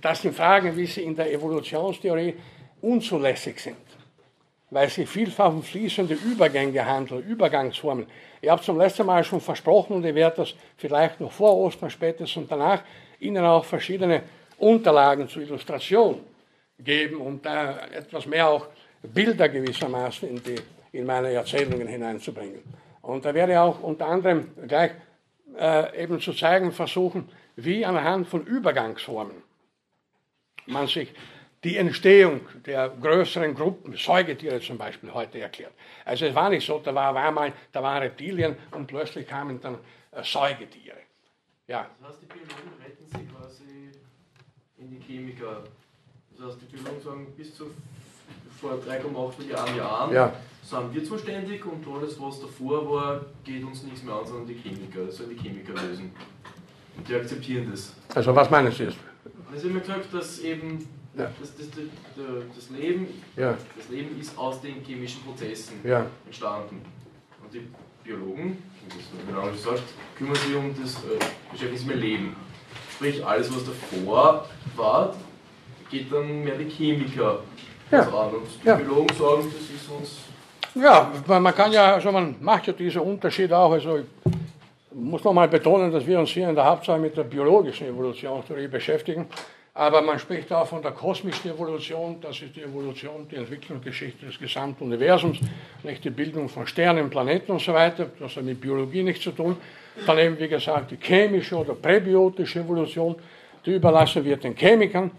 das sind Fragen, wie sie in der Evolutionstheorie unzulässig sind, weil sie vielfach um fließende Übergänge handeln, Übergangsformen. Ich habe zum letzten Mal schon versprochen und ich werde das vielleicht noch vor Ostern, spätestens danach, Ihnen auch verschiedene Unterlagen zur Illustration geben, um da etwas mehr auch Bilder gewissermaßen in, die, in meine Erzählungen hineinzubringen. Und da werde ich auch unter anderem gleich äh, eben zu zeigen versuchen, wie anhand von Übergangsformen man sich die Entstehung der größeren Gruppen, Säugetiere zum Beispiel, heute erklärt. Also es war nicht so, da war, war mal, da waren Reptilien und plötzlich kamen dann äh, Säugetiere. Ja. Das heißt, die Biologen retten sich quasi in die Chemiker. Das heißt, die Biologen sagen, bis zu vor 3,8 Milliarden Jahren ja. sind wir zuständig und alles, was davor war, geht uns nichts mehr an, sondern die Chemiker. Das sollen die Chemiker lösen. Und die akzeptieren das. Also was meinen Sie jetzt? Also immer gesagt, dass eben ja. das, das, das, Leben, ja. das Leben ist aus den chemischen Prozessen ja. entstanden. Und die Biologen, wie das genau gesagt, kümmern sich um das äh, beschäftigen mit Leben. Sprich, alles, was davor war, geht dann mehr die Chemiker ja. an. Und die Biologen sagen, das ist uns. Ja, man kann ja, also man macht ja diesen Unterschied auch. Also ich muss nochmal betonen, dass wir uns hier in der Hauptsache mit der biologischen Evolutionstheorie beschäftigen. Aber man spricht auch von der kosmischen Evolution, das ist die Evolution, die Entwicklungsgeschichte des gesamten Universums, nicht die Bildung von Sternen, Planeten und so weiter, das hat mit Biologie nichts zu tun. Dann eben, wie gesagt, die chemische oder präbiotische Evolution, die überlassen wird den Chemikern,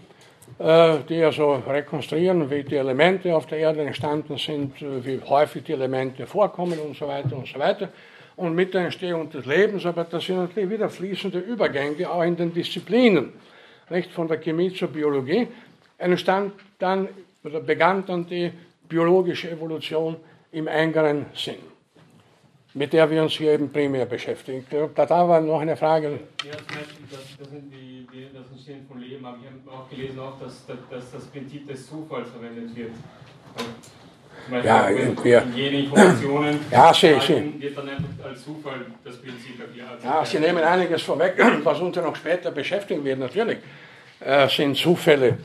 äh, die also rekonstruieren, wie die Elemente auf der Erde entstanden sind, wie häufig die Elemente vorkommen und so weiter und so weiter und mit der Entstehung des Lebens, aber das sind natürlich wieder fließende Übergänge auch in den Disziplinen, nicht von der Chemie zur Biologie, entstand dann oder begann dann die biologische Evolution im engeren Sinn, mit der wir uns hier eben primär beschäftigen. Da, da war noch eine Frage. Ja, zum Beispiel das, das, die, die, das Entstehen von Leben, aber ich habe auch gelesen, auch, dass, dass das Prinzip des Zufalls verwendet wird ja, Informationen ja, sie, sie. wird dann einfach als Zufall das Prinzip erklärt. Ja, Sie nehmen einiges vorweg, was uns ja noch später beschäftigen wird, natürlich. Äh, sind Zufälle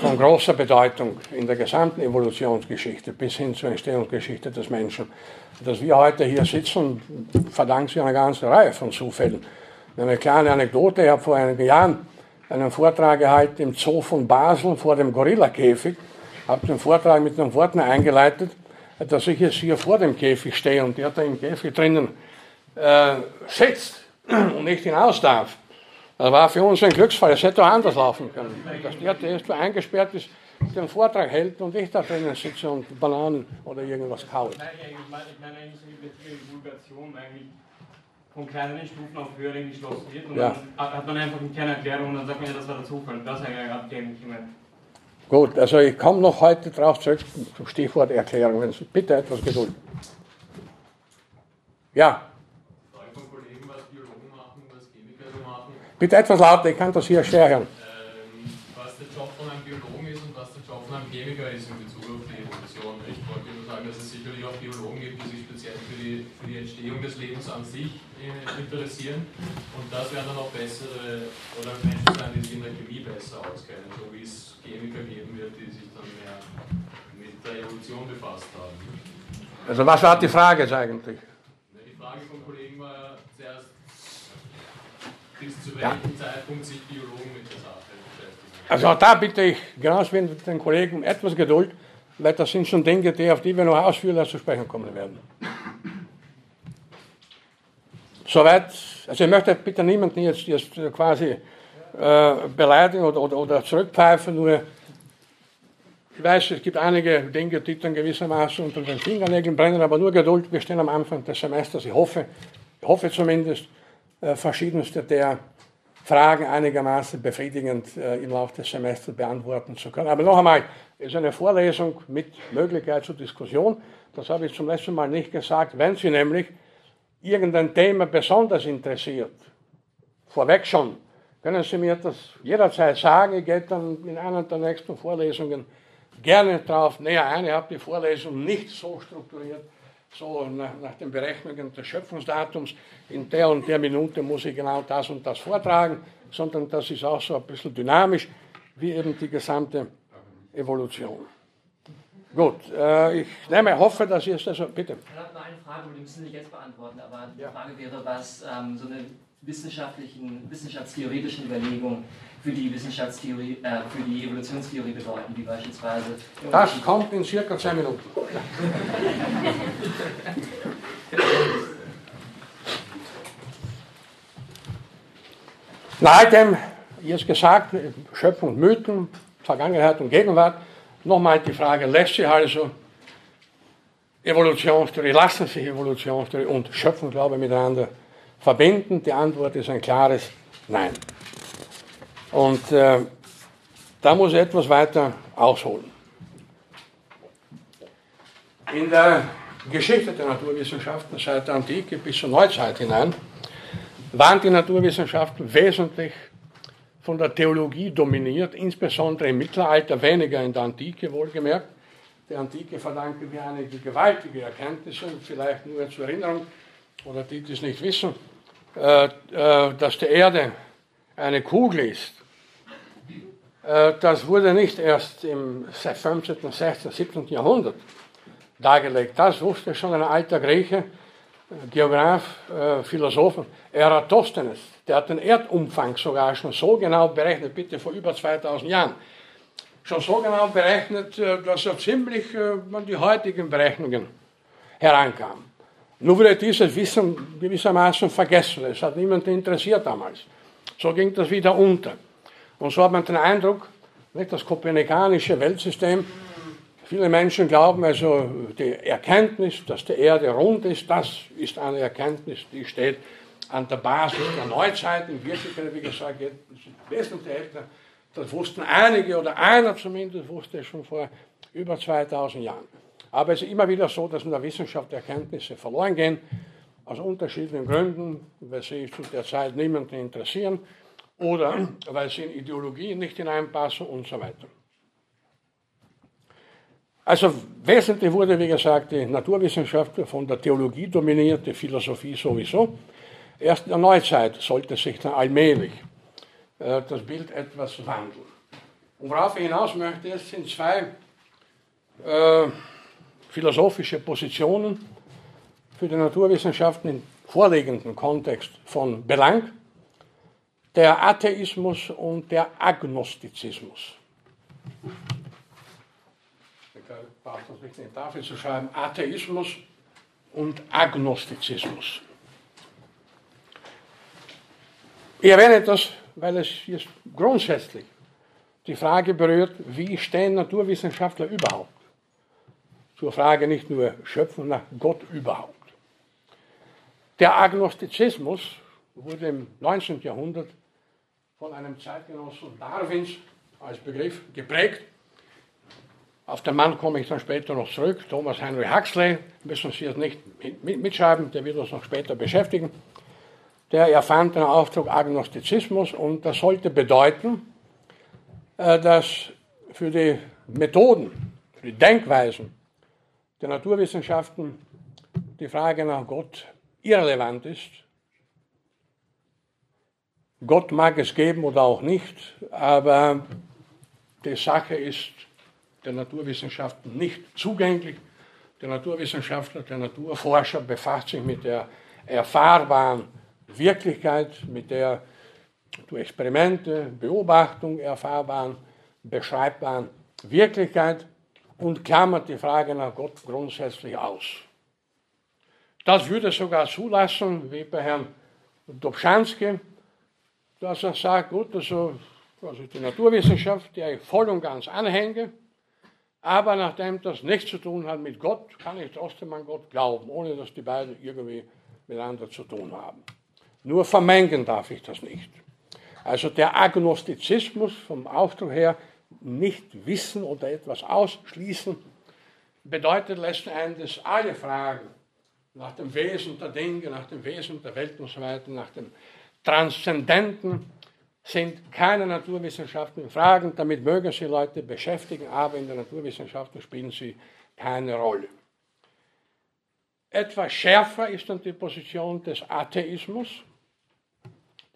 von großer Bedeutung in der gesamten Evolutionsgeschichte bis hin zur Entstehungsgeschichte des Menschen. Dass wir heute hier sitzen, verdankt sich einer ganzen Reihe von Zufällen. Eine kleine Anekdote, ich habe vor einigen Jahren einen Vortrag gehalten im Zoo von Basel vor dem Gorillakäfig habe den Vortrag mit den Worten eingeleitet, dass ich jetzt hier vor dem Käfig stehe und der da im Käfig drinnen äh, sitzt und nicht hinaus darf. Das war für uns ein Glücksfall. Es hätte auch anders laufen können. Dass der, der jetzt eingesperrt ist, den Vortrag hält und ich da drinnen sitze und Bananen oder irgendwas kaue. Ich meine eigentlich mit Divulgation eigentlich von kleineren Stufen auf höhere geschlossen wird und ja. dann hat man einfach keine Erklärung und dann sagt man ja, das war der Zufall. Das ist eigentlich abgängig gemeint. Gut, also ich komme noch heute darauf zurück, zum Stichwort Erklärung. Bitte etwas Geduld. Ja. Bitte etwas lauter, ich kann das hier schwer hören. Ähm, was der Job von einem Biologen ist und was der Job von einem Chemiker ist in Bezug auf die Evolution. Ich wollte nur sagen, dass es sicherlich auch Biologen gibt, die sich speziell für die, für die Entstehung des Lebens an sich interessieren. Und das werden dann auch bessere oder Menschen sein, die sich in der Chemie besser auskennen, so wie es Chemiker geben wird, die sich dann mehr mit der Evolution befasst haben. Also was war die Frage jetzt eigentlich? Die Frage vom Kollegen war ja zuerst, bis zu welchem ja. Zeitpunkt sich Biologen mit der Sache beschäftigen. Also auch da bitte ich genauso wie den Kollegen etwas Geduld, weil das sind schon Dinge, die, auf die wir noch ausführlicher zu sprechen kommen werden. Soweit, also ich möchte bitte niemanden jetzt, jetzt quasi äh, beleidigen oder, oder, oder zurückpfeifen, nur ich weiß, es gibt einige Dinge, die dann gewissermaßen unter den Fingernägeln brennen, aber nur Geduld, wir stehen am Anfang des Semesters. Ich hoffe, ich hoffe zumindest, äh, verschiedenste der Fragen einigermaßen befriedigend äh, im Laufe des Semesters beantworten zu können. Aber noch einmal, es ist eine Vorlesung mit Möglichkeit zur Diskussion. Das habe ich zum letzten Mal nicht gesagt. Wenn Sie nämlich irgendein Thema besonders interessiert, vorweg schon, können Sie mir das jederzeit sagen. Ich gehe dann in einer der nächsten Vorlesungen gerne darauf näher ein. Ich habe die Vorlesung nicht so strukturiert, so nach, nach, den Berechnungen des Schöpfungsdatums, in der und der Minute muss ich genau das und das vortragen, sondern das ist auch so ein bisschen dynamisch, wie eben die gesamte Evolution. Gut, äh, ich nehme, hoffe, dass ihr es also, bitte. Ich habe noch eine Frage, die müssen Sie nicht jetzt beantworten, aber die ja. Frage wäre, was ähm, so eine wissenschaftlichen, wissenschaftstheoretischen Überlegungen für die Wissenschaftstheorie, äh, für die Evolutionstheorie bedeuten, wie beispielsweise. Das kommt in circa zwei Minuten. Nachdem, jetzt gesagt, Schöpfung und Mythen, Vergangenheit und Gegenwart, nochmal die Frage, lässt sich also Evolutionstheorie, lassen sich Evolutionstheorie und Schöpfungsglaube miteinander verbinden? Die Antwort ist ein klares Nein. Und äh, da muss ich etwas weiter ausholen. In der Geschichte der Naturwissenschaften seit der Antike bis zur Neuzeit hinein waren die Naturwissenschaften wesentlich von der Theologie dominiert, insbesondere im Mittelalter, weniger in der Antike wohlgemerkt. Der Antike verdanken wir einige gewaltige Erkenntnisse, vielleicht nur zur Erinnerung, oder die, die es nicht wissen, äh, äh, dass die Erde eine Kugel ist. Äh, das wurde nicht erst im 15., 16., 17. Jahrhundert dargelegt. Das wusste schon ein alter Grieche, Geograf, Philosoph, Eratosthenes. Der hat den Erdumfang sogar schon so genau berechnet, bitte vor über 2000 Jahren. Schon so genau berechnet, dass er ziemlich an die heutigen Berechnungen herankam. Nur wurde dieses Wissen gewissermaßen vergessen. Es hat niemanden interessiert damals. So ging das wieder unter. Und so hat man den Eindruck, das kopernikanische Weltsystem, viele Menschen glauben also, die Erkenntnis, dass die Erde rund ist, das ist eine Erkenntnis, die steht an der Basis der Neuzeit. In Wirklichkeit, wie gesagt, wesentlich älter. Das wussten einige oder einer zumindest wusste schon vor über 2000 Jahren. Aber es ist immer wieder so, dass in der Wissenschaft Erkenntnisse verloren gehen, aus unterschiedlichen Gründen, weil sie zu der Zeit niemanden interessieren oder weil sie in Ideologien nicht hineinpassen und so weiter. Also wesentlich wurde, wie gesagt, die Naturwissenschaft von der Theologie dominiert, die Philosophie sowieso. Erst in der Neuzeit sollte sich dann allmählich äh, das Bild etwas wandeln. Und worauf ich hinaus möchte, es sind zwei äh, philosophische Positionen für die Naturwissenschaften im vorliegenden Kontext von Belang, der Atheismus und der Agnostizismus. Ich brauche das nicht in die Tafel zu schreiben, Atheismus und Agnostizismus. Ich erwähne das, weil es jetzt grundsätzlich die Frage berührt, wie stehen Naturwissenschaftler überhaupt zur Frage nicht nur Schöpfung, nach Gott überhaupt. Der Agnostizismus wurde im 19. Jahrhundert von einem Zeitgenossen Darwins als Begriff geprägt. Auf den Mann komme ich dann später noch zurück. Thomas Henry Huxley, müssen Sie jetzt nicht mitschreiben, der wird uns noch später beschäftigen. Der erfand den Ausdruck Agnostizismus und das sollte bedeuten, äh, dass für die Methoden, für die Denkweisen der Naturwissenschaften die Frage nach Gott irrelevant ist. Gott mag es geben oder auch nicht, aber die Sache ist der Naturwissenschaften nicht zugänglich. Der Naturwissenschaftler, der Naturforscher befasst sich mit der erfahrbaren Wirklichkeit, mit der durch Experimente, Beobachtung erfahrbaren, beschreibbaren Wirklichkeit und klammert die Frage nach Gott grundsätzlich aus. Das würde sogar zulassen, wie bei Herrn Dobschanski, dass er sagt, gut, also, also die Naturwissenschaft, der ich voll und ganz anhänge, aber nachdem das nichts zu tun hat mit Gott, kann ich trotzdem an Gott glauben, ohne dass die beiden irgendwie miteinander zu tun haben. Nur vermengen darf ich das nicht. Also der Agnostizismus vom Ausdruck her, nicht wissen oder etwas ausschließen, bedeutet letzten Endes alle Fragen nach dem Wesen der Dinge, nach dem Wesen der Welt und so weiter, nach dem Transzendenten, sind keine naturwissenschaftlichen Fragen. Damit mögen sie Leute beschäftigen, aber in der Naturwissenschaft spielen sie keine Rolle. Etwas schärfer ist dann die Position des Atheismus,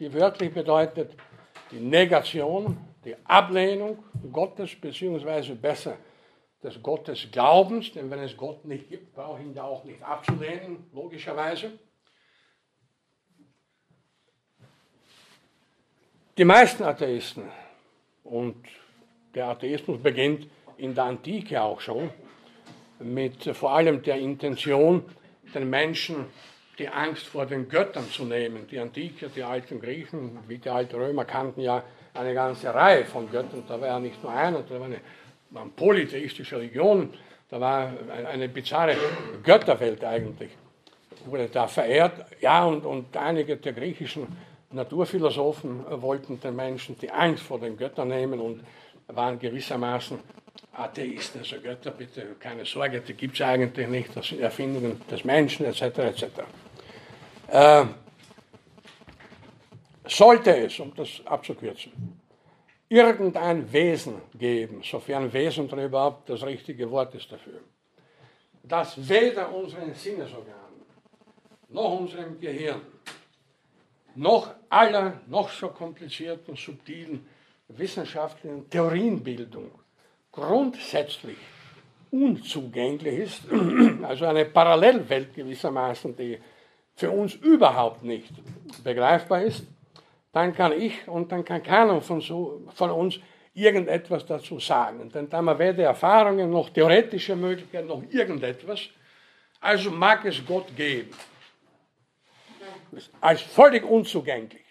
die wörtlich bedeutet die Negation, die Ablehnung Gottes, beziehungsweise besser des Gottes Glaubens, denn wenn es Gott nicht gibt, brauche ich ihn ja auch nicht abzulehnen, logischerweise. Die meisten Atheisten, und der Atheismus beginnt in der Antike auch schon, mit vor allem der Intention, den Menschen die Angst vor den Göttern zu nehmen. Die Antike, die alten Griechen, wie die alten Römer kannten ja eine ganze Reihe von Göttern. Da war ja nicht nur einer, da war eine, eine polytheistische Religion, da war eine bizarre Götterwelt eigentlich. Wurde da verehrt. Ja, und, und einige der griechischen Naturphilosophen wollten den Menschen die Angst vor den Göttern nehmen und waren gewissermaßen Atheisten. Also Götter, bitte keine Sorge, die gibt es eigentlich nicht. Das sind Erfindungen des Menschen etc. etc. Äh, sollte es, um das abzukürzen, irgendein Wesen geben, sofern Wesen überhaupt das richtige Wort ist dafür, das weder unseren Sinnesorganen noch unserem Gehirn noch aller noch so komplizierten, subtilen wissenschaftlichen Theorienbildung grundsätzlich unzugänglich ist, also eine Parallelwelt gewissermaßen, die für uns überhaupt nicht begreifbar ist, dann kann ich und dann kann keiner von, so, von uns irgendetwas dazu sagen. Denn da haben wir weder Erfahrungen noch theoretische Möglichkeiten noch irgendetwas. Also mag es Gott geben als völlig unzugänglich.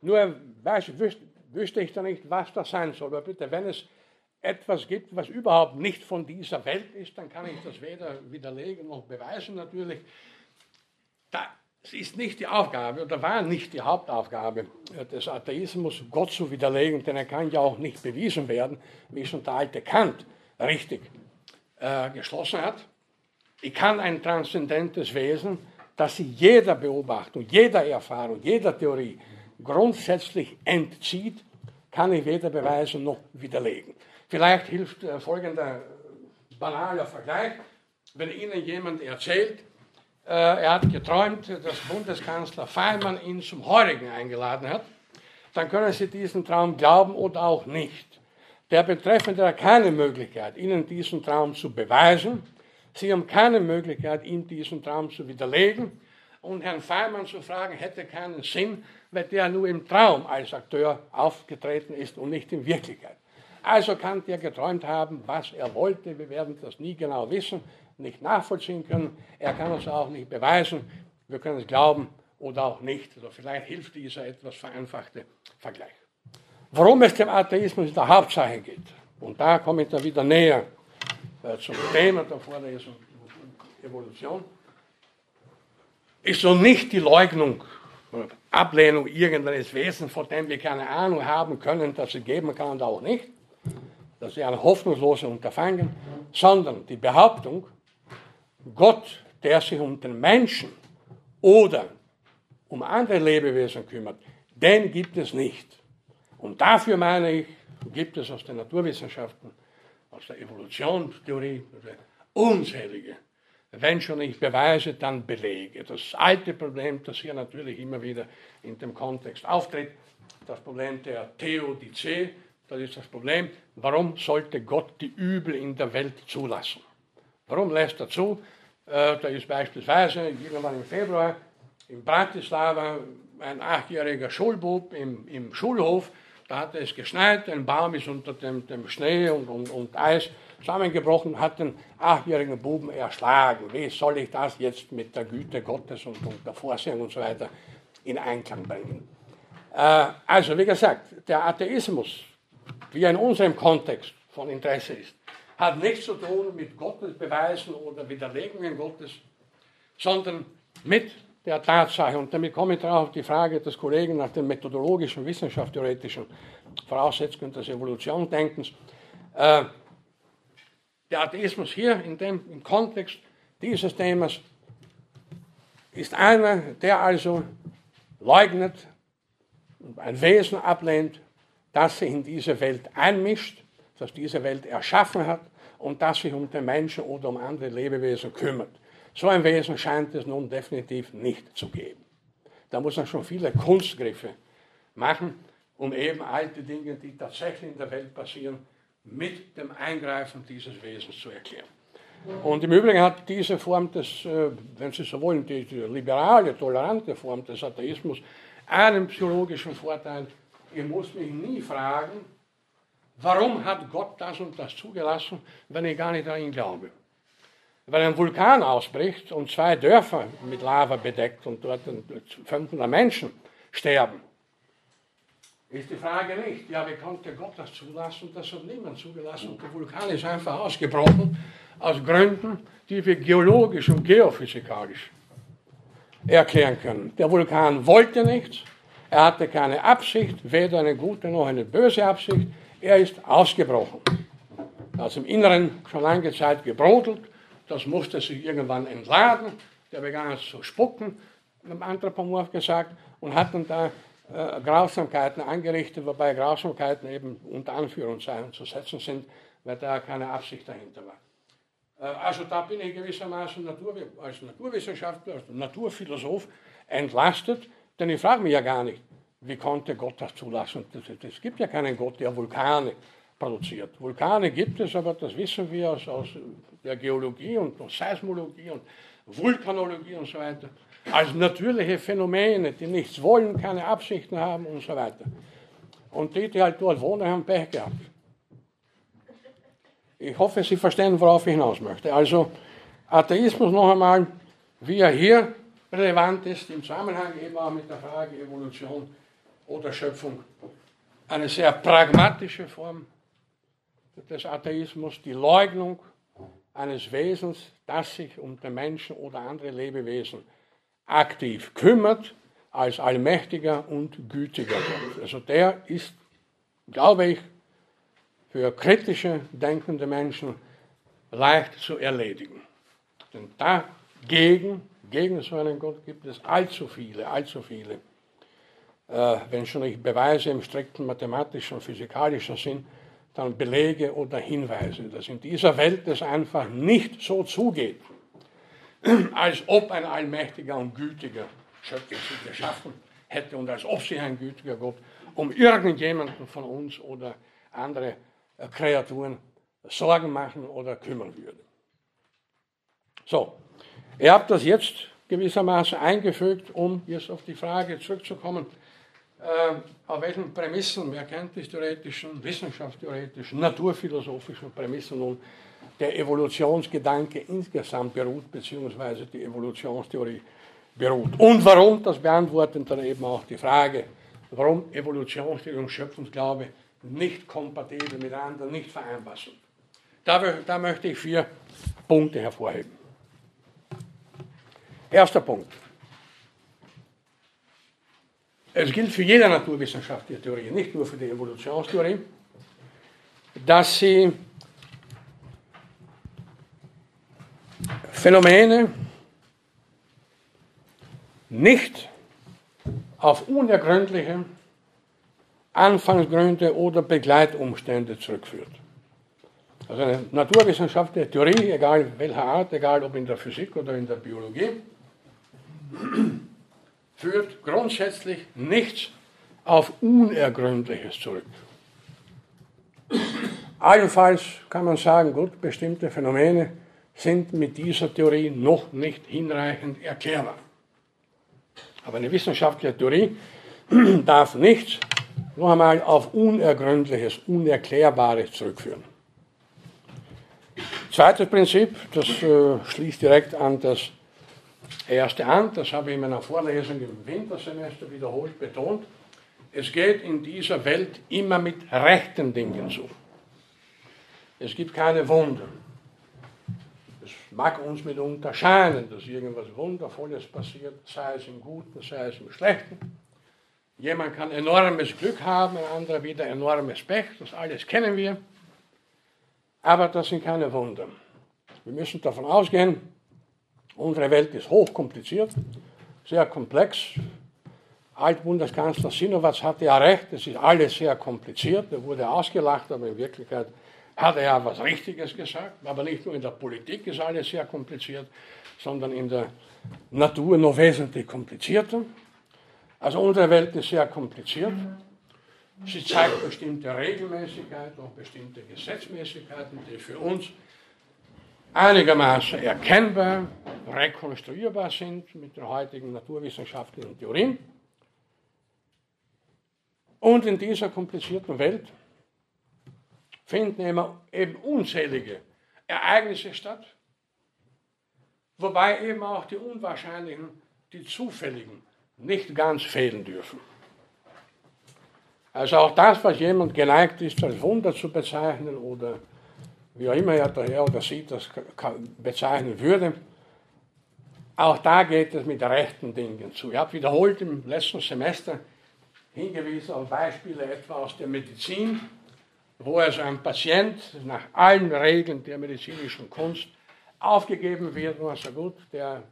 Nur weiß, wüsste, wüsste ich da nicht, was das sein soll. Aber bitte, wenn es etwas gibt, was überhaupt nicht von dieser Welt ist, dann kann ich das weder widerlegen noch beweisen natürlich. Das ist nicht die Aufgabe oder war nicht die Hauptaufgabe des Atheismus, Gott zu widerlegen, denn er kann ja auch nicht bewiesen werden, wie schon der alte Kant richtig äh, geschlossen hat. Ich kann ein transzendentes Wesen dass sie jeder Beobachtung, jeder Erfahrung, jeder Theorie grundsätzlich entzieht, kann ich weder beweisen noch widerlegen. Vielleicht hilft äh, folgender banaler Vergleich. Wenn Ihnen jemand erzählt, äh, er hat geträumt, dass Bundeskanzler Feimann ihn zum Heurigen eingeladen hat, dann können Sie diesen Traum glauben oder auch nicht. Der Betreffende hat keine Möglichkeit, Ihnen diesen Traum zu beweisen, Sie haben keine Möglichkeit, ihm diesen Traum zu widerlegen. Und Herrn Feimann zu fragen, hätte keinen Sinn, weil der nur im Traum als Akteur aufgetreten ist und nicht in Wirklichkeit. Also kann der geträumt haben, was er wollte. Wir werden das nie genau wissen, nicht nachvollziehen können. Er kann uns auch nicht beweisen. Wir können es glauben oder auch nicht. Also vielleicht hilft dieser etwas vereinfachte Vergleich. Worum es dem Atheismus in der Hauptsache geht, und da komme ich dann wieder näher äh, zum Thema der Vorlesung Evolution, ist so nicht die Leugnung Ablehnung irgendeines Wesens, von dem wir keine Ahnung haben können, dass es geben kann und auch nicht. Das ist ein hoffnungsloses Unterfangen, sondern die Behauptung, Gott, der sich um den Menschen oder um andere Lebewesen kümmert, den gibt es nicht. Und dafür meine ich, gibt es aus den Naturwissenschaften aus der Evolutionstheorie unzählige, wenn schon nicht Beweise, dann Belege. Das alte Problem, das hier natürlich immer wieder in dem Kontext auftritt, das Problem der Theodizee, das ist das Problem, warum sollte Gott die Übel in der Welt zulassen? Warum lässt er zu? Äh, da ist beispielsweise irgendwann im Februar in Bratislava ein achtjähriger Schulbub im, im Schulhof da hatte es geschneit, ein Baum ist unter dem, dem Schnee und, und, und Eis zusammengebrochen, hat den achtjährigen Buben erschlagen. Wie soll ich das jetzt mit der Güte Gottes und, und der Vorsehung und so weiter in Einklang bringen? Äh, also, wie gesagt, der Atheismus, wie er in unserem Kontext von Interesse ist, hat nichts zu tun mit Gottes Beweisen oder Widerlegungen Gottes, sondern mit der Tatsache. Und damit komme ich darauf auf die Frage des Kollegen nach den methodologischen, wissenschaftstheoretischen Voraussetzungen des Evolutionsdenkens. Äh, der Atheismus hier in dem, im Kontext dieses Themas ist einer, der also leugnet, ein Wesen ablehnt, das sich in diese Welt einmischt, das diese Welt erschaffen hat und das sich um den Menschen oder um andere Lebewesen kümmert. So ein Wesen scheint es nun definitiv nicht zu geben. Da muss man schon viele Kunstgriffe machen, um eben alte Dinge, die tatsächlich in der Welt passieren, mit dem Eingreifen dieses Wesens zu erklären. Und im Übrigen hat diese Form des, äh, wenn Sie so wollen, die, die liberale, tolerante Form des Atheismus einen psychologischen Vorteil. Ich muss mich nie fragen, warum hat Gott das und das zugelassen, wenn ich gar nicht daran glaube. Wenn ein Vulkan ausbricht und zwei Dörfer mit Lava bedeckt und dort 500 Menschen sterben, ist die Frage nicht, ja, wie konnte Gott das zulassen? Das hat niemand zugelassen. Der Vulkan ist einfach ausgebrochen aus Gründen, die wir geologisch und geophysikalisch erklären können. Der Vulkan wollte nichts, er hatte keine Absicht, weder eine gute noch eine böse Absicht, er ist ausgebrochen. Er hat im Inneren schon lange Zeit gebrodelt, das musste sich irgendwann entladen, der begann zu spucken, im Anthropomorph gesagt, und hat dann da äh, Grausamkeiten angerichtet, wobei Grausamkeiten eben unter Anführungszeichen zu setzen sind, weil da keine Absicht dahinter war. Äh, also da bin ich gewissermaßen Natur, als Naturwissenschaftler, als Naturphilosoph entlastet, denn ich frage mich ja gar nicht, wie konnte Gott das zulassen? Es gibt ja keinen Gott, der Vulkane produziert. Vulkane gibt es, aber das wissen wir aus, aus der Geologie und Seismologie und Vulkanologie und so weiter als natürliche Phänomene, die nichts wollen, keine Absichten haben und so weiter. Und die, die halt dort wohnen, haben Pech gehabt. Ich hoffe, Sie verstehen, worauf ich hinaus möchte. Also Atheismus noch einmal, wie er hier relevant ist, im Zusammenhang eben auch mit der Frage Evolution oder Schöpfung, eine sehr pragmatische Form des Atheismus, die Leugnung eines Wesens, das sich um den Menschen oder andere Lebewesen aktiv kümmert als allmächtiger und gütiger Gott. Also der ist, glaube ich, für kritische, denkende Menschen leicht zu erledigen. Denn dagegen, gegen so einen Gott gibt es allzu viele, allzu viele, äh, wenn schon nicht Beweise im strikten mathematischen, physikalischen Sinn, dann Belege oder Hinweise, dass in dieser Welt es einfach nicht so zugeht, als ob ein allmächtiger und gütiger Schöpfer sie geschaffen hätte und als ob sich ein gütiger Gott um irgendjemanden von uns oder andere äh, Kreaturen Sorgen machen oder kümmern würde. So, ihr habt das jetzt gewissermaßen eingefügt, um jetzt auf die Frage zurückzukommen, äh, auf welchen Prämissen, erkenntnistheoretischen, wissenschaftstheoretischen, naturphilosophischen Prämissen nun der Evolutionsgedanke insgesamt beruht, beziehungsweise die Evolutionstheorie beruht. Und warum, das beantwortet dann eben auch die Frage, warum Evolutionstheorie und Schöpfungsglaube nicht kompatibel miteinander, nicht vereinbar sind. Da, da möchte ich vier Punkte hervorheben. Erster Punkt. Es gilt für jede naturwissenschaftliche Theorie, nicht nur für die Evolutionstheorie, dass sie Phänomene nicht auf unergründliche Anfangsgründe oder Begleitumstände zurückführt. Also eine naturwissenschaftliche Theorie, egal welcher Art, egal ob in der Physik oder in der Biologie, führt grundsätzlich nichts auf Unergründliches zurück. Allenfalls kann man sagen, gut, bestimmte Phänomene sind mit dieser Theorie noch nicht hinreichend erklärbar. Aber eine wissenschaftliche Theorie darf nichts noch einmal auf Unergründliches, Unerklärbares zurückführen. Zweites Prinzip, das äh, schließt direkt an das erste an, das habe ich in meiner Vorlesung im Wintersemester wiederholt betont. Es geht in dieser Welt immer mit rechten Dingen zu. Es gibt keine Wunder. Mag uns mitunter scheinen, dass irgendwas Wundervolles passiert, sei es im Guten, sei es im Schlechten. Jemand kann enormes Glück haben, ein anderer wieder enormes Pech, das alles kennen wir. Aber das sind keine Wunder. Wir müssen davon ausgehen, unsere Welt ist hochkompliziert, sehr komplex. Altbundeskanzler Sinowatz hatte ja recht, es ist alles sehr kompliziert. Er wurde ausgelacht, aber in Wirklichkeit hat er ja was Richtiges gesagt. Aber nicht nur in der Politik ist alles sehr kompliziert, sondern in der Natur noch wesentlich komplizierter. Also unsere Welt ist sehr kompliziert. Sie zeigt bestimmte Regelmäßigkeiten, auch bestimmte Gesetzmäßigkeiten, die für uns einigermaßen erkennbar, rekonstruierbar sind mit den heutigen naturwissenschaftlichen Theorien. Und in dieser komplizierten Welt finden immer eben unzählige Ereignisse statt, wobei eben auch die unwahrscheinlichen, die zufälligen nicht ganz fehlen dürfen. Also auch das, was jemand geneigt ist, als Wunder zu bezeichnen oder wie auch immer er daher oder sie das bezeichnen würde, auch da geht es mit rechten Dingen zu. Ich habe wiederholt im letzten Semester hingewiesen auf Beispiele etwa aus der Medizin, wo also ein Patient nach allen Regeln der medizinischen Kunst aufgegeben wird, und sagt, gut, der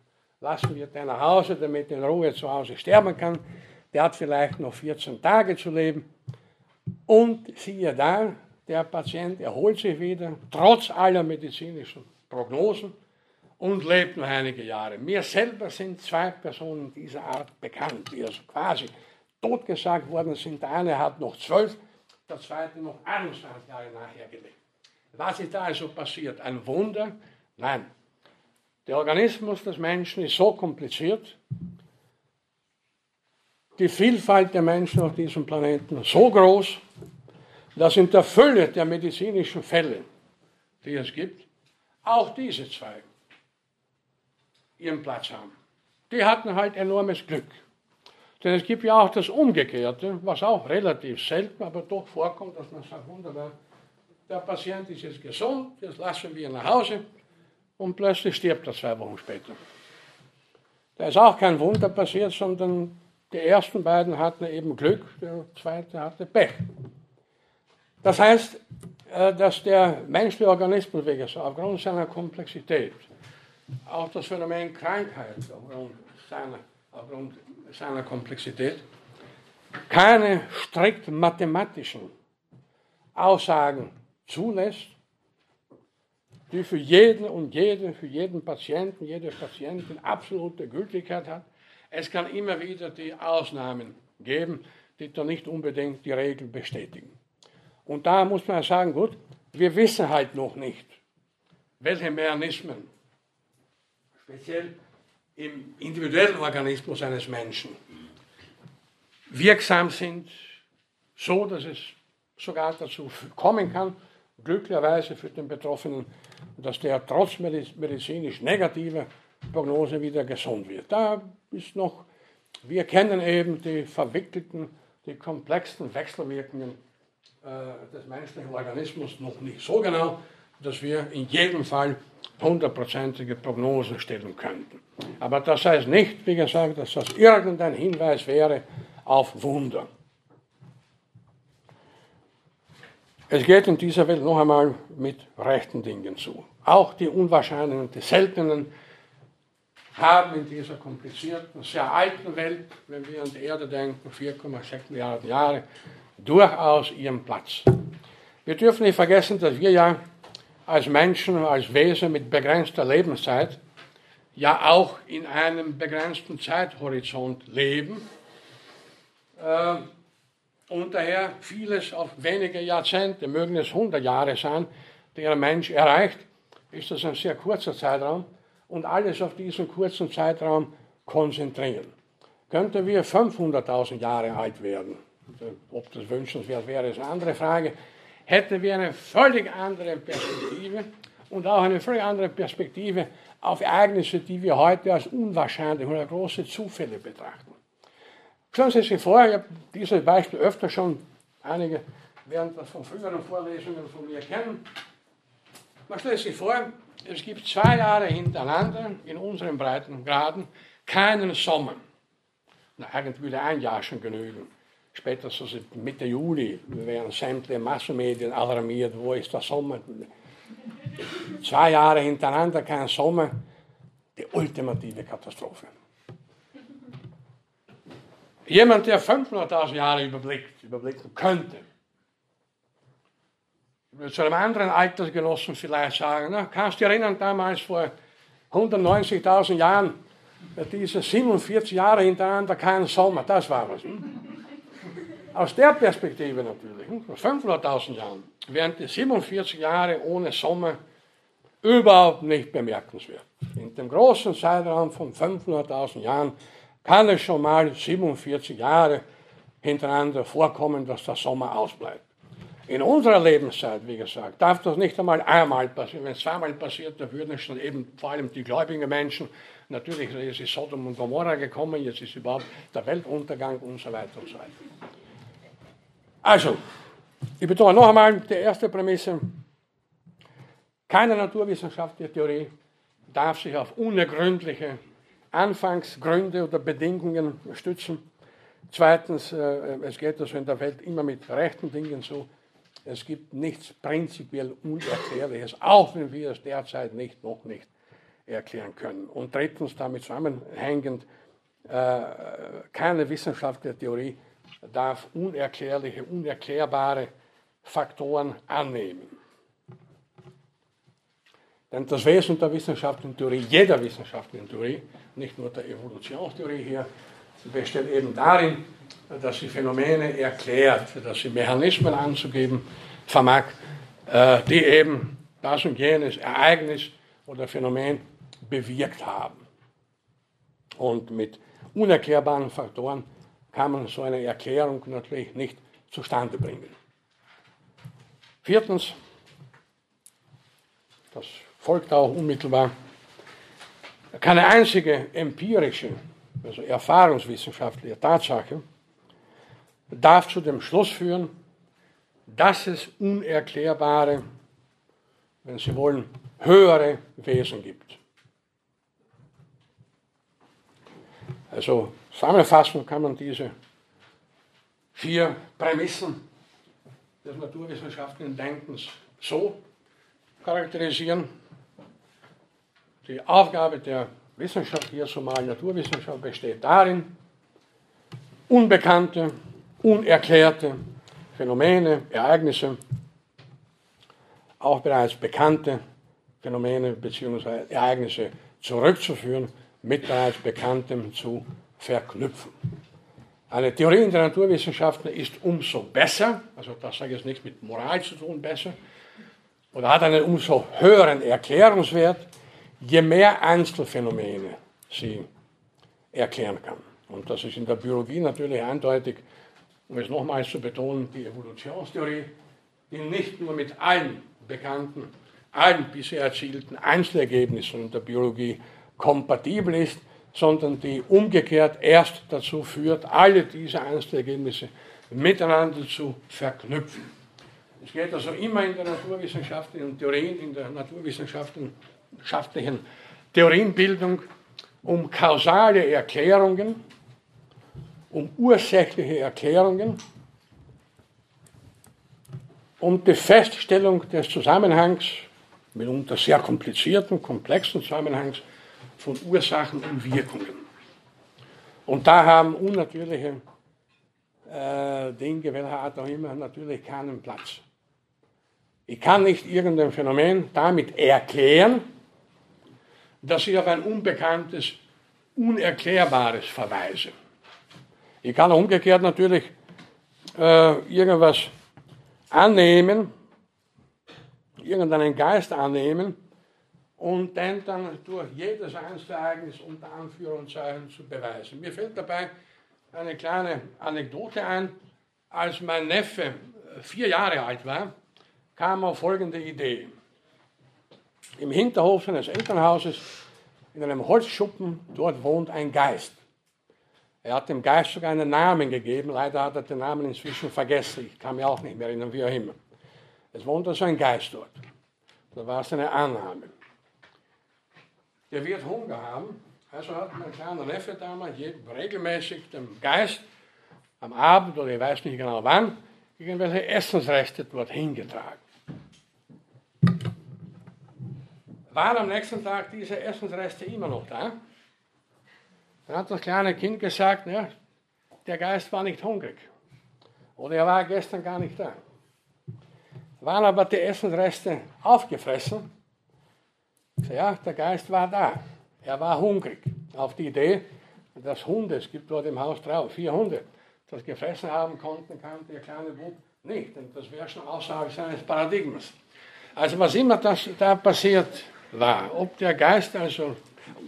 lassen wir den nach Hause, damit er in Ruhe zu Hause sterben kann. Der hat vielleicht noch 14 Tage zu leben. Und siehe da, der Patient erholt sich wieder, trotz aller medizinischen Prognosen und lebt noch einige Jahre. Mir selber sind zwei Personen dieser Art bekannt, die also quasi totgesagt worden sind. Der eine hat noch zwölf, der zweite noch 21 Jahre nachher gelebt. Was ist da also passiert? Ein Wunder? Nein. Der Organismus des Menschen ist so kompliziert, die Vielfalt der Menschen auf diesem Planeten so groß, dass in der Fülle der medizinischen Fälle, die es gibt, auch diese zwei ihren Platz haben. Die hatten halt enormes Glück. Denn es gibt ja auch das Umgekehrte, was auch relativ selten, aber doch vorkommt, dass man sagt, wunderbar, der Patient ist jetzt gesund, jetzt lassen wir ihn nach Hause und plötzlich stirbt er zwei Wochen später. Da ist auch kein Wunder passiert, sondern die ersten beiden hatten eben Glück, der zweite hatte Pech. Das heißt, äh, dass der menschliche Organismus aufgrund seiner Komplexität, auch das Phänomen Krankheit aufgrund seiner, aufgrund seiner Komplexität, keine strikt mathematischen Aussagen zulässt, die für jeden und jede, für jeden Patienten, jede Patientin absolute Gültigkeit hat. Es kann immer wieder die Ausnahmen geben, die dann nicht unbedingt die Regel bestätigen. Und da muss man sagen, gut, wir wissen halt noch nicht, welche Mechanismen, speziell im individuellen Organismus eines Menschen, wirksam sind, so dass es sogar dazu kommen kann, glücklicherweise für den Betroffenen, dass der trotz medizinisch negativer Prognose wieder gesund wird. Da ist noch, wir kennen eben die verwickelten, die komplexen Wechselwirkungen äh, des menschlichen Organismus noch nicht so genau, dass wir in jedem Fall hundertprozentige Prognosen stellen könnten. Aber das heißt nicht, wie gesagt, dass das irgendein Hinweis wäre auf Wunder. Es geht in dieser Welt noch einmal mit rechten Dingen zu. Auch die unwahrscheinlichen, die seltenen haben in dieser komplizierten, sehr alten Welt, wenn wir an die Erde denken, 4,6 Milliarden Jahre, durchaus ihren Platz. Wir dürfen nicht vergessen, dass wir ja als Menschen, als Wesen mit begrenzter Lebenszeit ja auch in einem begrenzten Zeithorizont leben. Äh, und daher vieles auf wenige Jahrzehnte, mögen es 100 Jahre sein, die ein Mensch erreicht, ist das ein sehr kurzer Zeitraum und alles auf diesen kurzen Zeitraum konzentrieren. Könnten wir 500.000 Jahre alt werden, ob das wünschenswert wäre, ist eine andere Frage, hätten wir eine völlig andere Perspektive und auch eine völlig andere Perspektive auf Ereignisse, die wir heute als unwahrscheinlich oder große Zufälle betrachten. Stellen Sie sich vor, ich habe dieses Beispiel öfter schon, einige werden das von früheren Vorlesungen von mir kennen. Man stellt sich vor, es gibt zwei Jahre hintereinander in unseren Breitengraden keinen Sommer. Na, eigentlich würde ein Jahr schon genügen. Spätestens Mitte Juli werden sämtliche Massenmedien alarmiert, wo ist der Sommer. Zwei Jahre hintereinander kein Sommer, die ultimative Katastrophe. Jemand, der 500.000 Jahre überblickt, überblicken könnte, zu einem anderen Altersgenossen vielleicht sagen, na, kannst du dich erinnern, damals vor 190.000 Jahren, diese 47 Jahre hintereinander kein Sommer, das war was. Hm? Aus der Perspektive natürlich, hm, vor 500.000 Jahren, wären die 47 Jahre ohne Sommer überhaupt nicht bemerkenswert. In dem großen Zeitraum von 500.000 Jahren kann es schon mal 47 Jahre hintereinander vorkommen, dass der Sommer ausbleibt. In unserer Lebenszeit, wie gesagt, darf das nicht einmal einmal passieren. Wenn es zweimal passiert, dann würden schon eben vor allem die gläubigen Menschen, natürlich jetzt ist Sodom und Gomorra gekommen, jetzt ist überhaupt der Weltuntergang und so weiter und so weiter. Also, ich betone noch einmal die erste Prämisse. Keine naturwissenschaftliche Theorie darf sich auf unergründliche Anfangsgründe oder Bedingungen stützen. Zweitens, äh, es geht also in der Welt immer mit rechten Dingen so. Es gibt nichts prinzipiell Unerklärliches, auch wenn wir es derzeit nicht, noch nicht erklären können. Und drittens, damit zusammenhängend, äh, keine wissenschaftliche Theorie darf unerklärliche, unerklärbare Faktoren annehmen. Denn das Wesen der wissenschaftlichen Theorie, jeder wissenschaftlichen Theorie, nicht nur der Evolutionstheorie hier, besteht eben darin, dass sie Phänomene erklärt, dass sie Mechanismen anzugeben vermag, äh, die eben das und jenes Ereignis oder Phänomen bewirkt haben. Und mit unerklärbaren Faktoren kann man so eine Erklärung natürlich nicht zustande bringen. Viertens, das folgt auch unmittelbar, keine einzige empirische, also erfahrungswissenschaftliche Tatsache darf zu dem Schluss führen, dass es unerklärbare, wenn Sie wollen, höhere Wesen gibt. Also zusammenfassend kann man diese vier Prämissen des naturwissenschaftlichen Denkens so charakterisieren. Die Aufgabe der Wissenschaft, hier zumal Naturwissenschaft, besteht darin, unbekannte, unerklärte Phänomene, Ereignisse, auch bereits bekannte Phänomene bzw. Ereignisse zurückzuführen, mit bereits Bekanntem zu verknüpfen. Eine Theorie in der Naturwissenschaften ist umso besser, also das hat jetzt nichts mit Moral zu tun, besser, oder hat einen umso höheren Erklärungswert, je mehr Einzelfänomene sie erklären kann. Und das ist in der Biologie natürlich eindeutig, um es nochmals zu betonen, die Evolutionstheorie, die nicht nur mit allen bekannten, allen bisher erzielten Einzelergebnissen in der Biologie kompatibel ist, sondern die umgekehrt erst dazu führt, alle diese Einzelergebnisse miteinander zu verknüpfen. Es geht also immer in der naturwissenschaftlichen Theorien, in der naturwissenschaftlichen Theorienbildung um kausale Erklärungen, um ursächliche Erklärungen, um die Feststellung des Zusammenhangs, mitunter sehr komplizierten, komplexen Zusammenhangs von Ursachen und Wirkungen. Und da haben unnatürliche äh, Dinge, welcher Art auch immer, natürlich keinen Platz. Ich kann nicht irgendein Phänomen damit erklären, dass ich auf ein unbekanntes, unerklärbares verweise. Ich kann umgekehrt natürlich äh, irgendwas annehmen, irgendeinen Geist annehmen und den dann durch jedes Einzelereignis unter Anführungszeichen zu beweisen. Mir fällt dabei eine kleine Anekdote ein. Als mein Neffe vier Jahre alt war, kam auf folgende Idee. Im Hinterhof seines Elternhauses, in einem Holzschuppen, dort wohnt ein Geist. Er hat dem Geist sogar einen Namen gegeben, leider hat er den Namen inzwischen vergessen, ich kann mich auch nicht mehr erinnern, wie auch immer. Es wohnt also ein Geist dort. Das war seine Annahme. Der wird Hunger haben. Also hat mein kleiner Neffe damals regelmäßig dem Geist am Abend oder ich weiß nicht genau wann irgendwelche Essensreste dort hingetragen. Waren am nächsten Tag diese Essensreste immer noch da? Dann hat das kleine Kind gesagt, ja, der Geist war nicht hungrig. Oder er war gestern gar nicht da. Waren aber die Essensreste aufgefressen? Ja, der Geist war da. Er war hungrig. Auf die Idee, dass Hunde, es gibt dort im Haus drei, vier Hunde, das gefressen haben konnten, kannte der kleine Bub nicht. Und das wäre schon Aussage seines Paradigmas. Also was immer das da passiert war, ob der Geist, also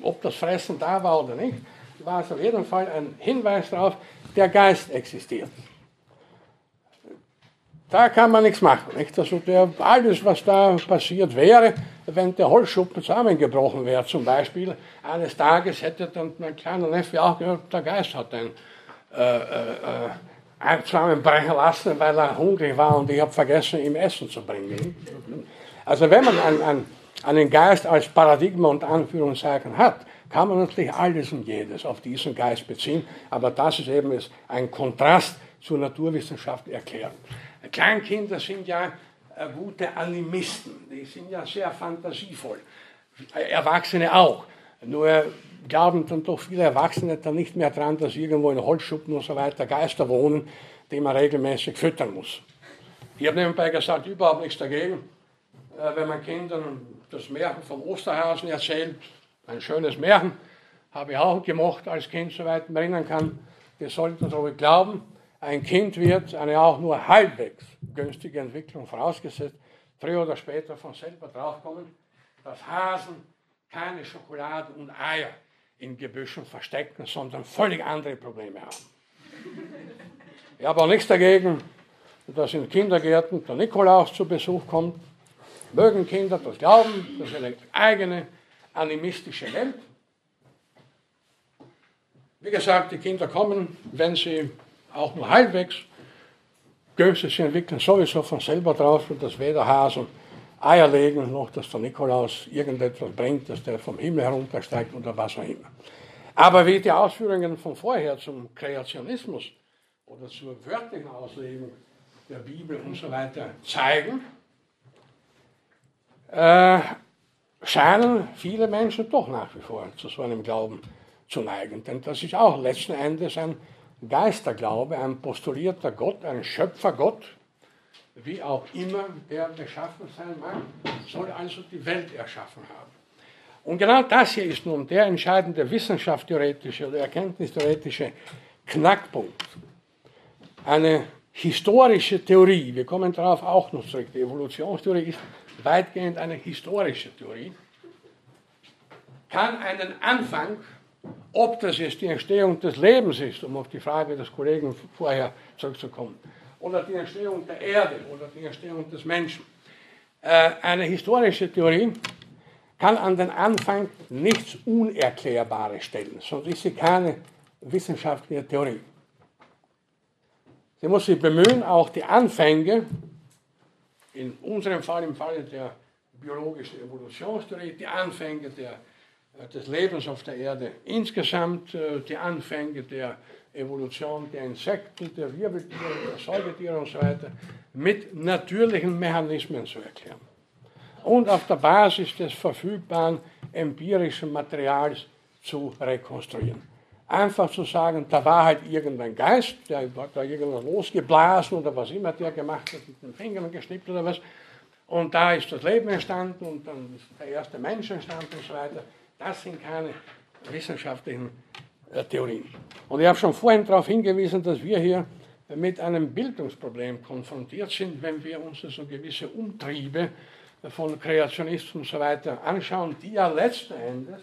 ob das Fressen da war oder nicht, war es auf jeden Fall ein Hinweis darauf, der Geist existiert. Da kann man nichts machen. Nicht? Also der, alles, was da passiert wäre, wenn der Holzschuppen zusammengebrochen wäre, zum Beispiel, eines Tages hätte dann mein kleiner Neffe auch gehört, der Geist hat ein äh, äh, zusammenbrechen lassen, weil er hungrig war und ich habe vergessen, ihm Essen zu bringen. Also wenn man einen, einen, einen Geist als Paradigma und Anführungszeichen hat, kann man natürlich alles und jedes auf diesen Geist beziehen, aber das ist eben ein Kontrast zur Naturwissenschaft erklären. Kleinkinder sind ja äh, gute Animisten, die sind ja sehr fantasievoll. Erwachsene auch. Nur glauben dann doch viele Erwachsene dann nicht mehr daran, dass irgendwo in Holzschuppen und so weiter Geister wohnen, die man regelmäßig füttern muss. Ich habe nebenbei gesagt, überhaupt nichts dagegen, äh, wenn man Kindern das Märchen vom Osterhasen erzählt. Ein schönes Märchen, habe ich auch gemocht als Kind, soweit mich erinnern kann. Wir sollten so glauben, ein Kind wird eine auch nur halbwegs günstige Entwicklung vorausgesetzt, früher oder später von selber draufkommen, dass Hasen keine Schokolade und Eier in Gebüschen verstecken, sondern völlig andere Probleme haben. Ich habe auch nichts dagegen, dass in Kindergärten der Nikolaus zu Besuch kommt. Mögen Kinder das glauben, das ist eine eigene animistische Welt. Wie gesagt, die Kinder kommen, wenn sie auch nur halbwegs günstig entwickeln, sowieso von selber drauf dass weder Hasen Eier legen, noch dass der Nikolaus irgendetwas bringt, dass der vom Himmel heruntersteigt oder was auch immer. Aber wie die Ausführungen von vorher zum Kreationismus oder zur wörtlichen Auslegung der Bibel und so weiter zeigen, äh, scheinen viele Menschen doch nach wie vor zu so einem Glauben zu neigen. Denn das ist auch letzten Endes ein Geisterglaube, ein postulierter Gott, ein Schöpfergott, wie auch immer der beschaffen sein mag, soll also die Welt erschaffen haben. Und genau das hier ist nun der entscheidende wissenschaftstheoretische oder erkenntnistheoretische Knackpunkt. Eine historische Theorie, wir kommen darauf auch noch zurück, die Evolutionstheorie ist weitgehend eine historische Theorie, kann einen Anfang, ob das jetzt die Entstehung des Lebens ist, um auf die Frage des Kollegen vorher zurückzukommen, oder die Entstehung der Erde oder die Entstehung des Menschen. Äh, eine historische Theorie kann an den Anfang nichts Unerklärbares stellen, sonst ist sie keine wissenschaftliche Theorie. Sie muss sich bemühen, auch die Anfänge, in unserem Fall, im Falle der biologischen Evolutionstheorie, die Anfänge der, des Lebens auf der Erde insgesamt, äh, die Anfänge der Evolution der Insekten, der Wirbeltiere, der Säugetiere und so weiter mit natürlichen Mechanismen zu erklären. Und auf der Basis des verfügbaren empirischen Materials zu rekonstruieren. Einfach zu sagen, da war halt irgendein Geist, der hat da irgendwas losgeblasen oder was immer der gemacht hat, mit den Fingern geschnippt oder was. Und da ist das Leben entstanden und dann ist der erste Mensch entstanden und so weiter. Das sind keine wissenschaftlichen äh, Theorien. Und ich habe schon vorhin darauf hingewiesen, dass wir hier mit einem Bildungsproblem konfrontiert sind, wenn wir uns so gewisse Umtriebe von Kreationismus und so weiter anschauen, die ja letzten Endes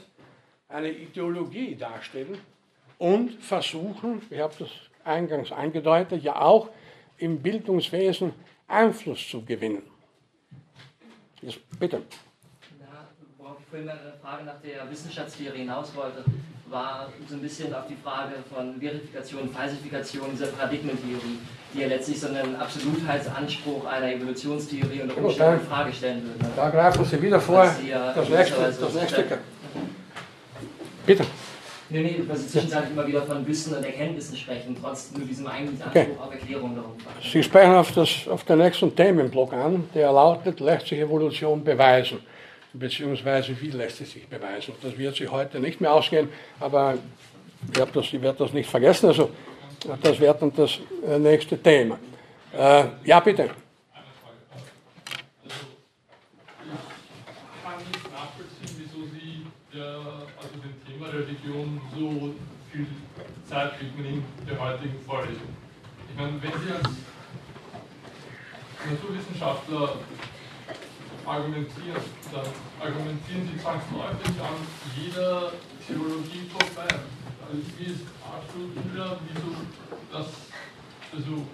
eine Ideologie darstellen und versuchen, ich habe das eingangs angedeutet, ja auch im Bildungswesen Einfluss zu gewinnen. Jetzt, bitte. Ja, eine Frage nach der Wissenschaftstheorie hinaus wollte war so ein bisschen auf die Frage von Verifikation, Falsifikation dieser Paradigmentheorie, die ja letztlich so einen Absolutheitsanspruch einer Evolutionstheorie unter Umständen in Frage stellen würde. Da greifen Sie wieder vor. Das nächste, das nächste. Bitte. Nee, nee, weil Sie zwischenzeitlich immer wieder von Wissen und Erkenntnissen sprechen, trotz nur diesem eigentlichen Anspruch okay. auf Erklärung darum. Sie sprechen auf, das, auf den nächsten Themenblock an, der lautet, lässt sich Evolution beweisen? Beziehungsweise wie lässt sie sich beweisen? Das wird sich heute nicht mehr ausgehen, aber ich, ich werde das nicht vergessen, also das wird dann das äh, nächste Thema. Äh, ja, bitte. Religion so viel Zeit widmen in der heutigen Vorlesung. Ich meine, wenn Sie als Naturwissenschaftler argumentieren, dann argumentieren Sie zwangsläufig an jeder Theologie vorbei. Also wie ist absolut wieder, wieso das versucht?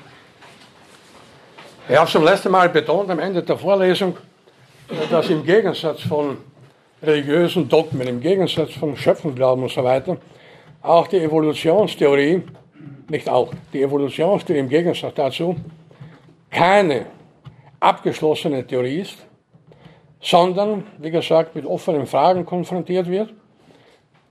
Ich habe zum letzten Mal betont am Ende der Vorlesung, dass im Gegensatz von religiösen Dogmen, im Gegensatz von Schöpfungsglauben und so weiter, auch die Evolutionstheorie, nicht auch, die Evolutionstheorie im Gegensatz dazu, keine abgeschlossene Theorie ist, sondern, wie gesagt, mit offenen Fragen konfrontiert wird,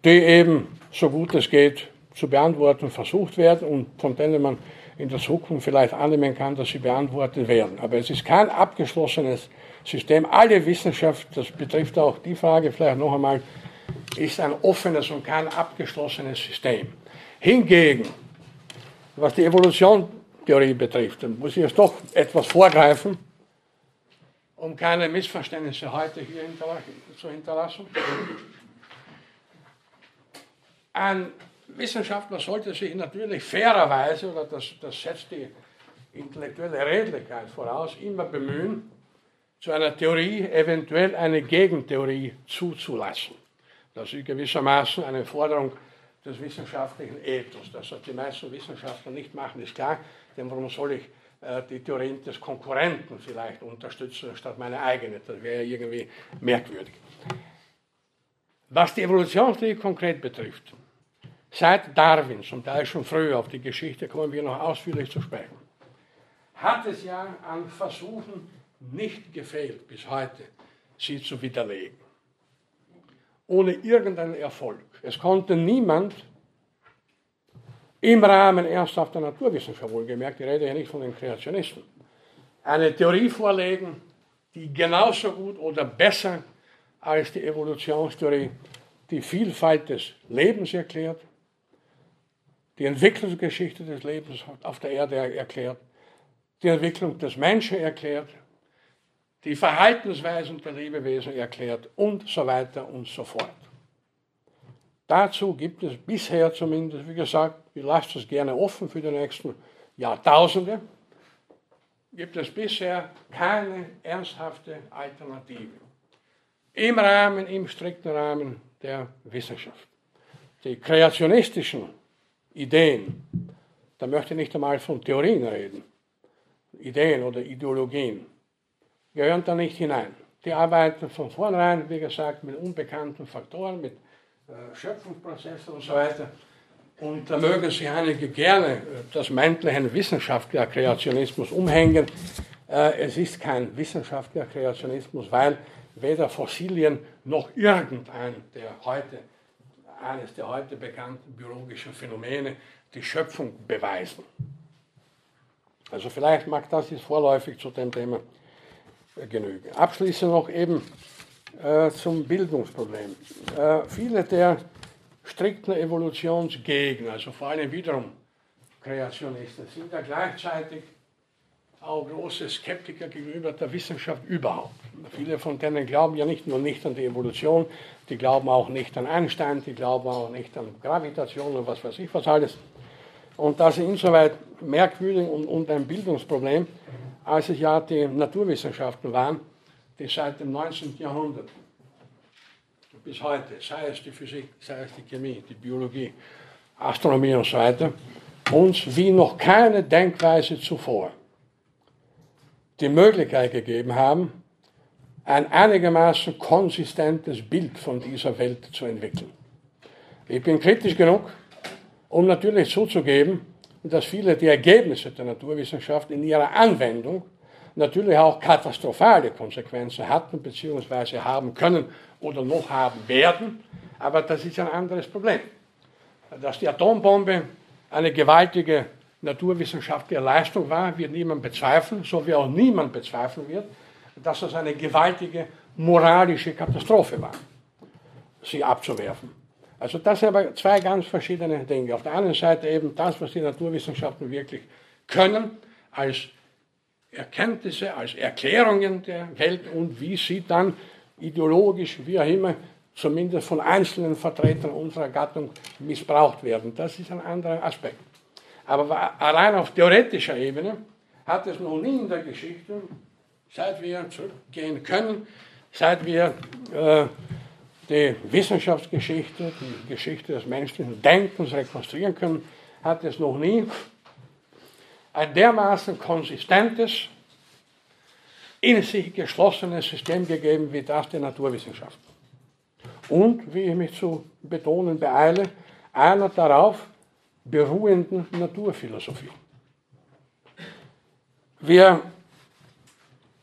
die eben, so gut es geht, zu beantworten versucht werden und von denen man in der Zukunft vielleicht annehmen kann, dass sie beantwortet werden. Aber es ist kein abgeschlossenes System. Alle Wissenschaft, das betrifft auch die Frage vielleicht noch einmal, ist ein offenes und kein abgeschlossenes System. Hingegen, was die Evolutionstheorie betrifft, dann muss ich jetzt doch etwas vorgreifen, um keine Missverständnisse heute hier zu hinterlassen. Ein Wissenschaftler sollte sich natürlich fairerweise, oder das, das setzt die intellektuelle Redlichkeit voraus, immer bemühen, zu einer Theorie eventuell eine Gegentheorie zuzulassen. Das ist gewissermaßen eine Forderung des wissenschaftlichen Ethos. Das die meisten Wissenschaftler nicht machen, ist klar, denn warum soll ich die Theorien des Konkurrenten vielleicht unterstützen, statt meine eigene? Das wäre irgendwie merkwürdig. Was die Evolutionstheorie konkret betrifft, seit Darwin, zum Teil schon früher, auf die Geschichte kommen wir noch ausführlich zu sprechen, hat es ja an Versuchen nicht gefehlt bis heute, sie zu widerlegen. Ohne irgendeinen Erfolg. Es konnte niemand im Rahmen ernsthafter Naturwissenschaft, wohlgemerkt, ich rede ja nicht von den Kreationisten, eine Theorie vorlegen, die genauso gut oder besser als die Evolutionstheorie die Vielfalt des Lebens erklärt, die Entwicklungsgeschichte des Lebens auf der Erde erklärt, die Entwicklung des Menschen erklärt die Verhaltensweisen der Lebewesen erklärt und so weiter und so fort. Dazu gibt es bisher zumindest, wie gesagt, ich lasse das gerne offen für die nächsten Jahrtausende, gibt es bisher keine ernsthafte Alternative. Im Rahmen, im strikten Rahmen der Wissenschaft. Die kreationistischen Ideen, da möchte ich nicht einmal von Theorien reden, Ideen oder Ideologien, gehören da nicht hinein. Die arbeiten von vornherein, wie gesagt, mit unbekannten Faktoren, mit äh, Schöpfungsprozessen und so weiter. Und da mögen sich einige gerne äh, das Mäntelchen wissenschaftlicher Kreationismus umhängen. Äh, es ist kein wissenschaftlicher Kreationismus, weil weder Fossilien noch irgendein der heute, eines der heute bekannten biologischen Phänomene die Schöpfung beweisen. Also vielleicht mag das jetzt vorläufig zu dem Thema genügen. Abschließend noch eben äh, zum Bildungsproblem. Äh, viele der strikten Evolutionsgegner, also vor allem wiederum Kreationisten, sind ja gleichzeitig auch große Skeptiker gegenüber der Wissenschaft überhaupt. Viele von denen glauben ja nicht nur nicht an die Evolution, die glauben auch nicht an Einstein, die glauben auch nicht an Gravitation und was weiß ich was alles. Und das ist insoweit merkwürdig und, und ein Bildungsproblem, als es ja die Naturwissenschaften waren, die seit dem 19. Jahrhundert bis heute, sei es die Physik, sei es die Chemie, die Biologie, Astronomie und so weiter, uns wie noch keine Denkweise zuvor die Möglichkeit gegeben haben, ein einigermaßen konsistentes Bild von dieser Welt zu entwickeln. Ich bin kritisch genug, um natürlich zuzugeben, dass viele der Ergebnisse der Naturwissenschaft in ihrer Anwendung natürlich auch katastrophale Konsequenzen hatten bzw. haben können oder noch haben werden. Aber das ist ein anderes Problem. Dass die Atombombe eine gewaltige naturwissenschaftliche Leistung war, wird niemand bezweifeln, so wie auch niemand bezweifeln wird, dass es eine gewaltige moralische Katastrophe war, sie abzuwerfen. Also das sind aber zwei ganz verschiedene Dinge. Auf der einen Seite eben das, was die Naturwissenschaften wirklich können, als Erkenntnisse, als Erklärungen der Welt und wie sie dann ideologisch, wie auch immer, zumindest von einzelnen Vertretern unserer Gattung missbraucht werden. Das ist ein anderer Aspekt. Aber allein auf theoretischer Ebene hat es noch nie in der Geschichte, seit wir zurückgehen können, seit wir äh, die Wissenschaftsgeschichte, die Geschichte des menschlichen Denkens rekonstruieren können, hat es noch nie ein dermaßen konsistentes, in sich geschlossenes System gegeben wie das der Naturwissenschaften. Und, wie ich mich zu betonen beeile, einer darauf beruhenden Naturphilosophie. Wir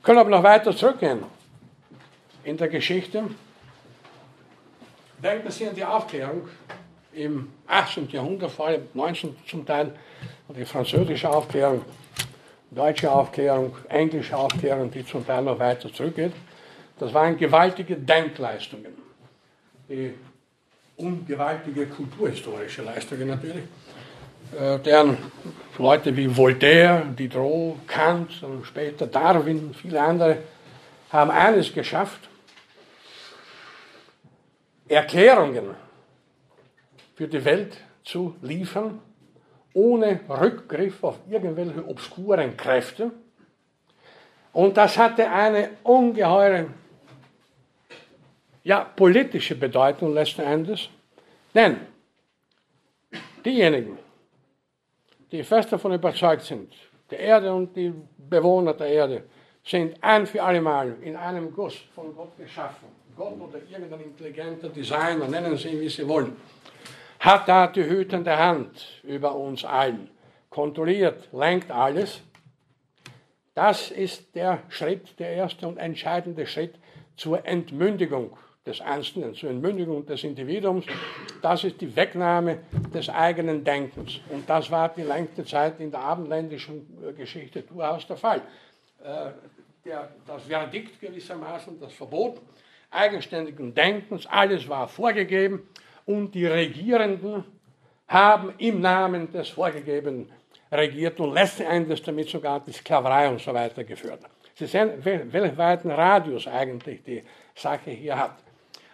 können aber noch weiter zurückgehen in der Geschichte. Denken Sie an die Aufklärung im 18. Jahrhundert, vor allem 19. zum Teil, die französische Aufklärung, deutsche Aufklärung, englische Aufklärung, die zum Teil noch weiter zurückgeht. Das waren gewaltige Denkleistungen, die ungewaltige kulturhistorische Leistungen natürlich, äh, deren Leute wie Voltaire, Diderot, Kant und später Darwin und viele andere haben eines geschafft, Erklärungen für die Welt zu liefern, ohne Rückgriff auf irgendwelche obskuren Kräfte. Und das hatte eine ungeheure ja, politische Bedeutung letzten Endes. Denn diejenigen, die fest davon überzeugt sind, die Erde und die Bewohner der Erde sind ein für alle Mal in einem Guss von Gott geschaffen. Gott oder irgendein intelligenter Designer, nennen Sie ihn, wie Sie wollen, hat da die hütende Hand über uns allen, kontrolliert, lenkt alles. Das ist der Schritt, der erste und entscheidende Schritt zur Entmündigung des Einzelnen, zur Entmündigung des Individuums. Das ist die Wegnahme des eigenen Denkens. Und das war die längste Zeit in der abendländischen Geschichte durchaus der Fall. Äh, der, das Verdikt gewissermaßen, das Verbot eigenständigen Denkens, alles war vorgegeben und die Regierenden haben im Namen des Vorgegebenen regiert und letzten Endes damit sogar die Sklaverei und so weiter geführt. Sie sehen, welchen Radius eigentlich die Sache hier hat.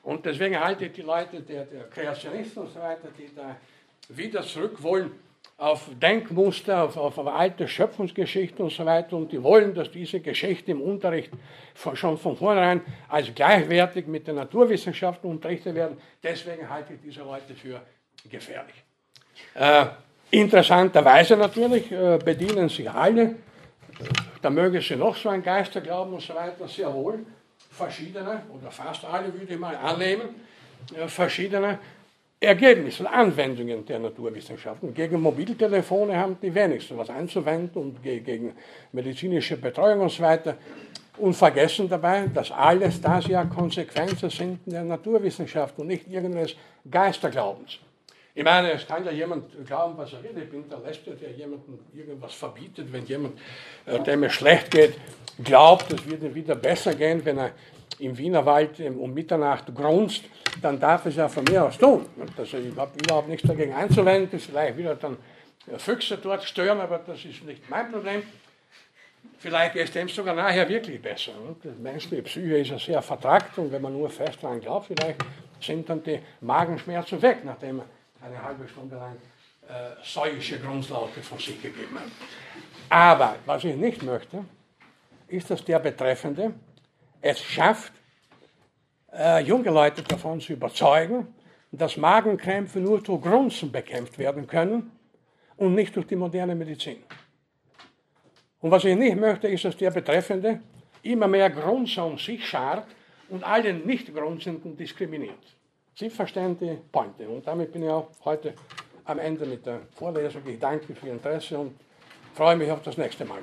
Und deswegen halte ich die Leute, der, der Kreationisten und so weiter, die da wieder zurück wollen auf Denkmuster, auf, auf, alte Schöpfungsgeschichte und so weiter. Und die wollen, dass diese Geschichte im Unterricht schon von vornherein als gleichwertig mit den Naturwissenschaften unterrichtet werden. Deswegen halte ich diese Leute für gefährlich. Äh, interessanterweise natürlich äh, bedienen sich alle, da mögen sie noch so ein Geisterglauben und so weiter, sehr wohl verschiedene, oder fast alle würde ich mal annehmen, äh, verschiedene Ergebnisse und Anwendungen der Naturwissenschaften. Gegen Mobiltelefone haben die wenigsten was einzuwenden und gegen medizinische Betreuung und so weiter. Und vergessen dabei, dass alles das ja Konsequenzen sind der Naturwissenschaft und nicht irgendeines Geisterglaubens. Ich meine, es kann ja jemand glauben, was er will. Ich bin der Letzte, der jemandem irgendwas verbietet. Wenn jemand, äh, dem es schlecht geht, glaubt, es wird ihm wieder besser gehen, wenn er im Wienerwald um Mitternacht grunzt, dann darf es ja von mir aus tun. Also ich habe überhaupt nichts dagegen einzuwenden, vielleicht wieder dann Füchse dort stören, aber das ist nicht mein Problem. Vielleicht ist dem sogar nachher wirklich besser. Die menschliche Psyche ist ja sehr vertrackt und wenn man nur fest daran glaubt, vielleicht sind dann die Magenschmerzen weg, nachdem man eine halbe Stunde lang äh, säuische Grundlaute von sich gegeben hat. Aber was ich nicht möchte, ist, dass der Betreffende es schafft, äh, junge Leute davon zu überzeugen, dass Magenkrämpfe nur durch Grunzen bekämpft werden können und nicht durch die moderne Medizin. Und was ich nicht möchte, ist, dass der Betreffende immer mehr Grunzer um sich schart und alle Nicht-Grunzenden diskriminiert. Sie verstehen die Pointe. Und damit bin ich auch heute am Ende mit der Vorlesung. Ich danke für Ihr Interesse und freue mich auf das nächste Mal.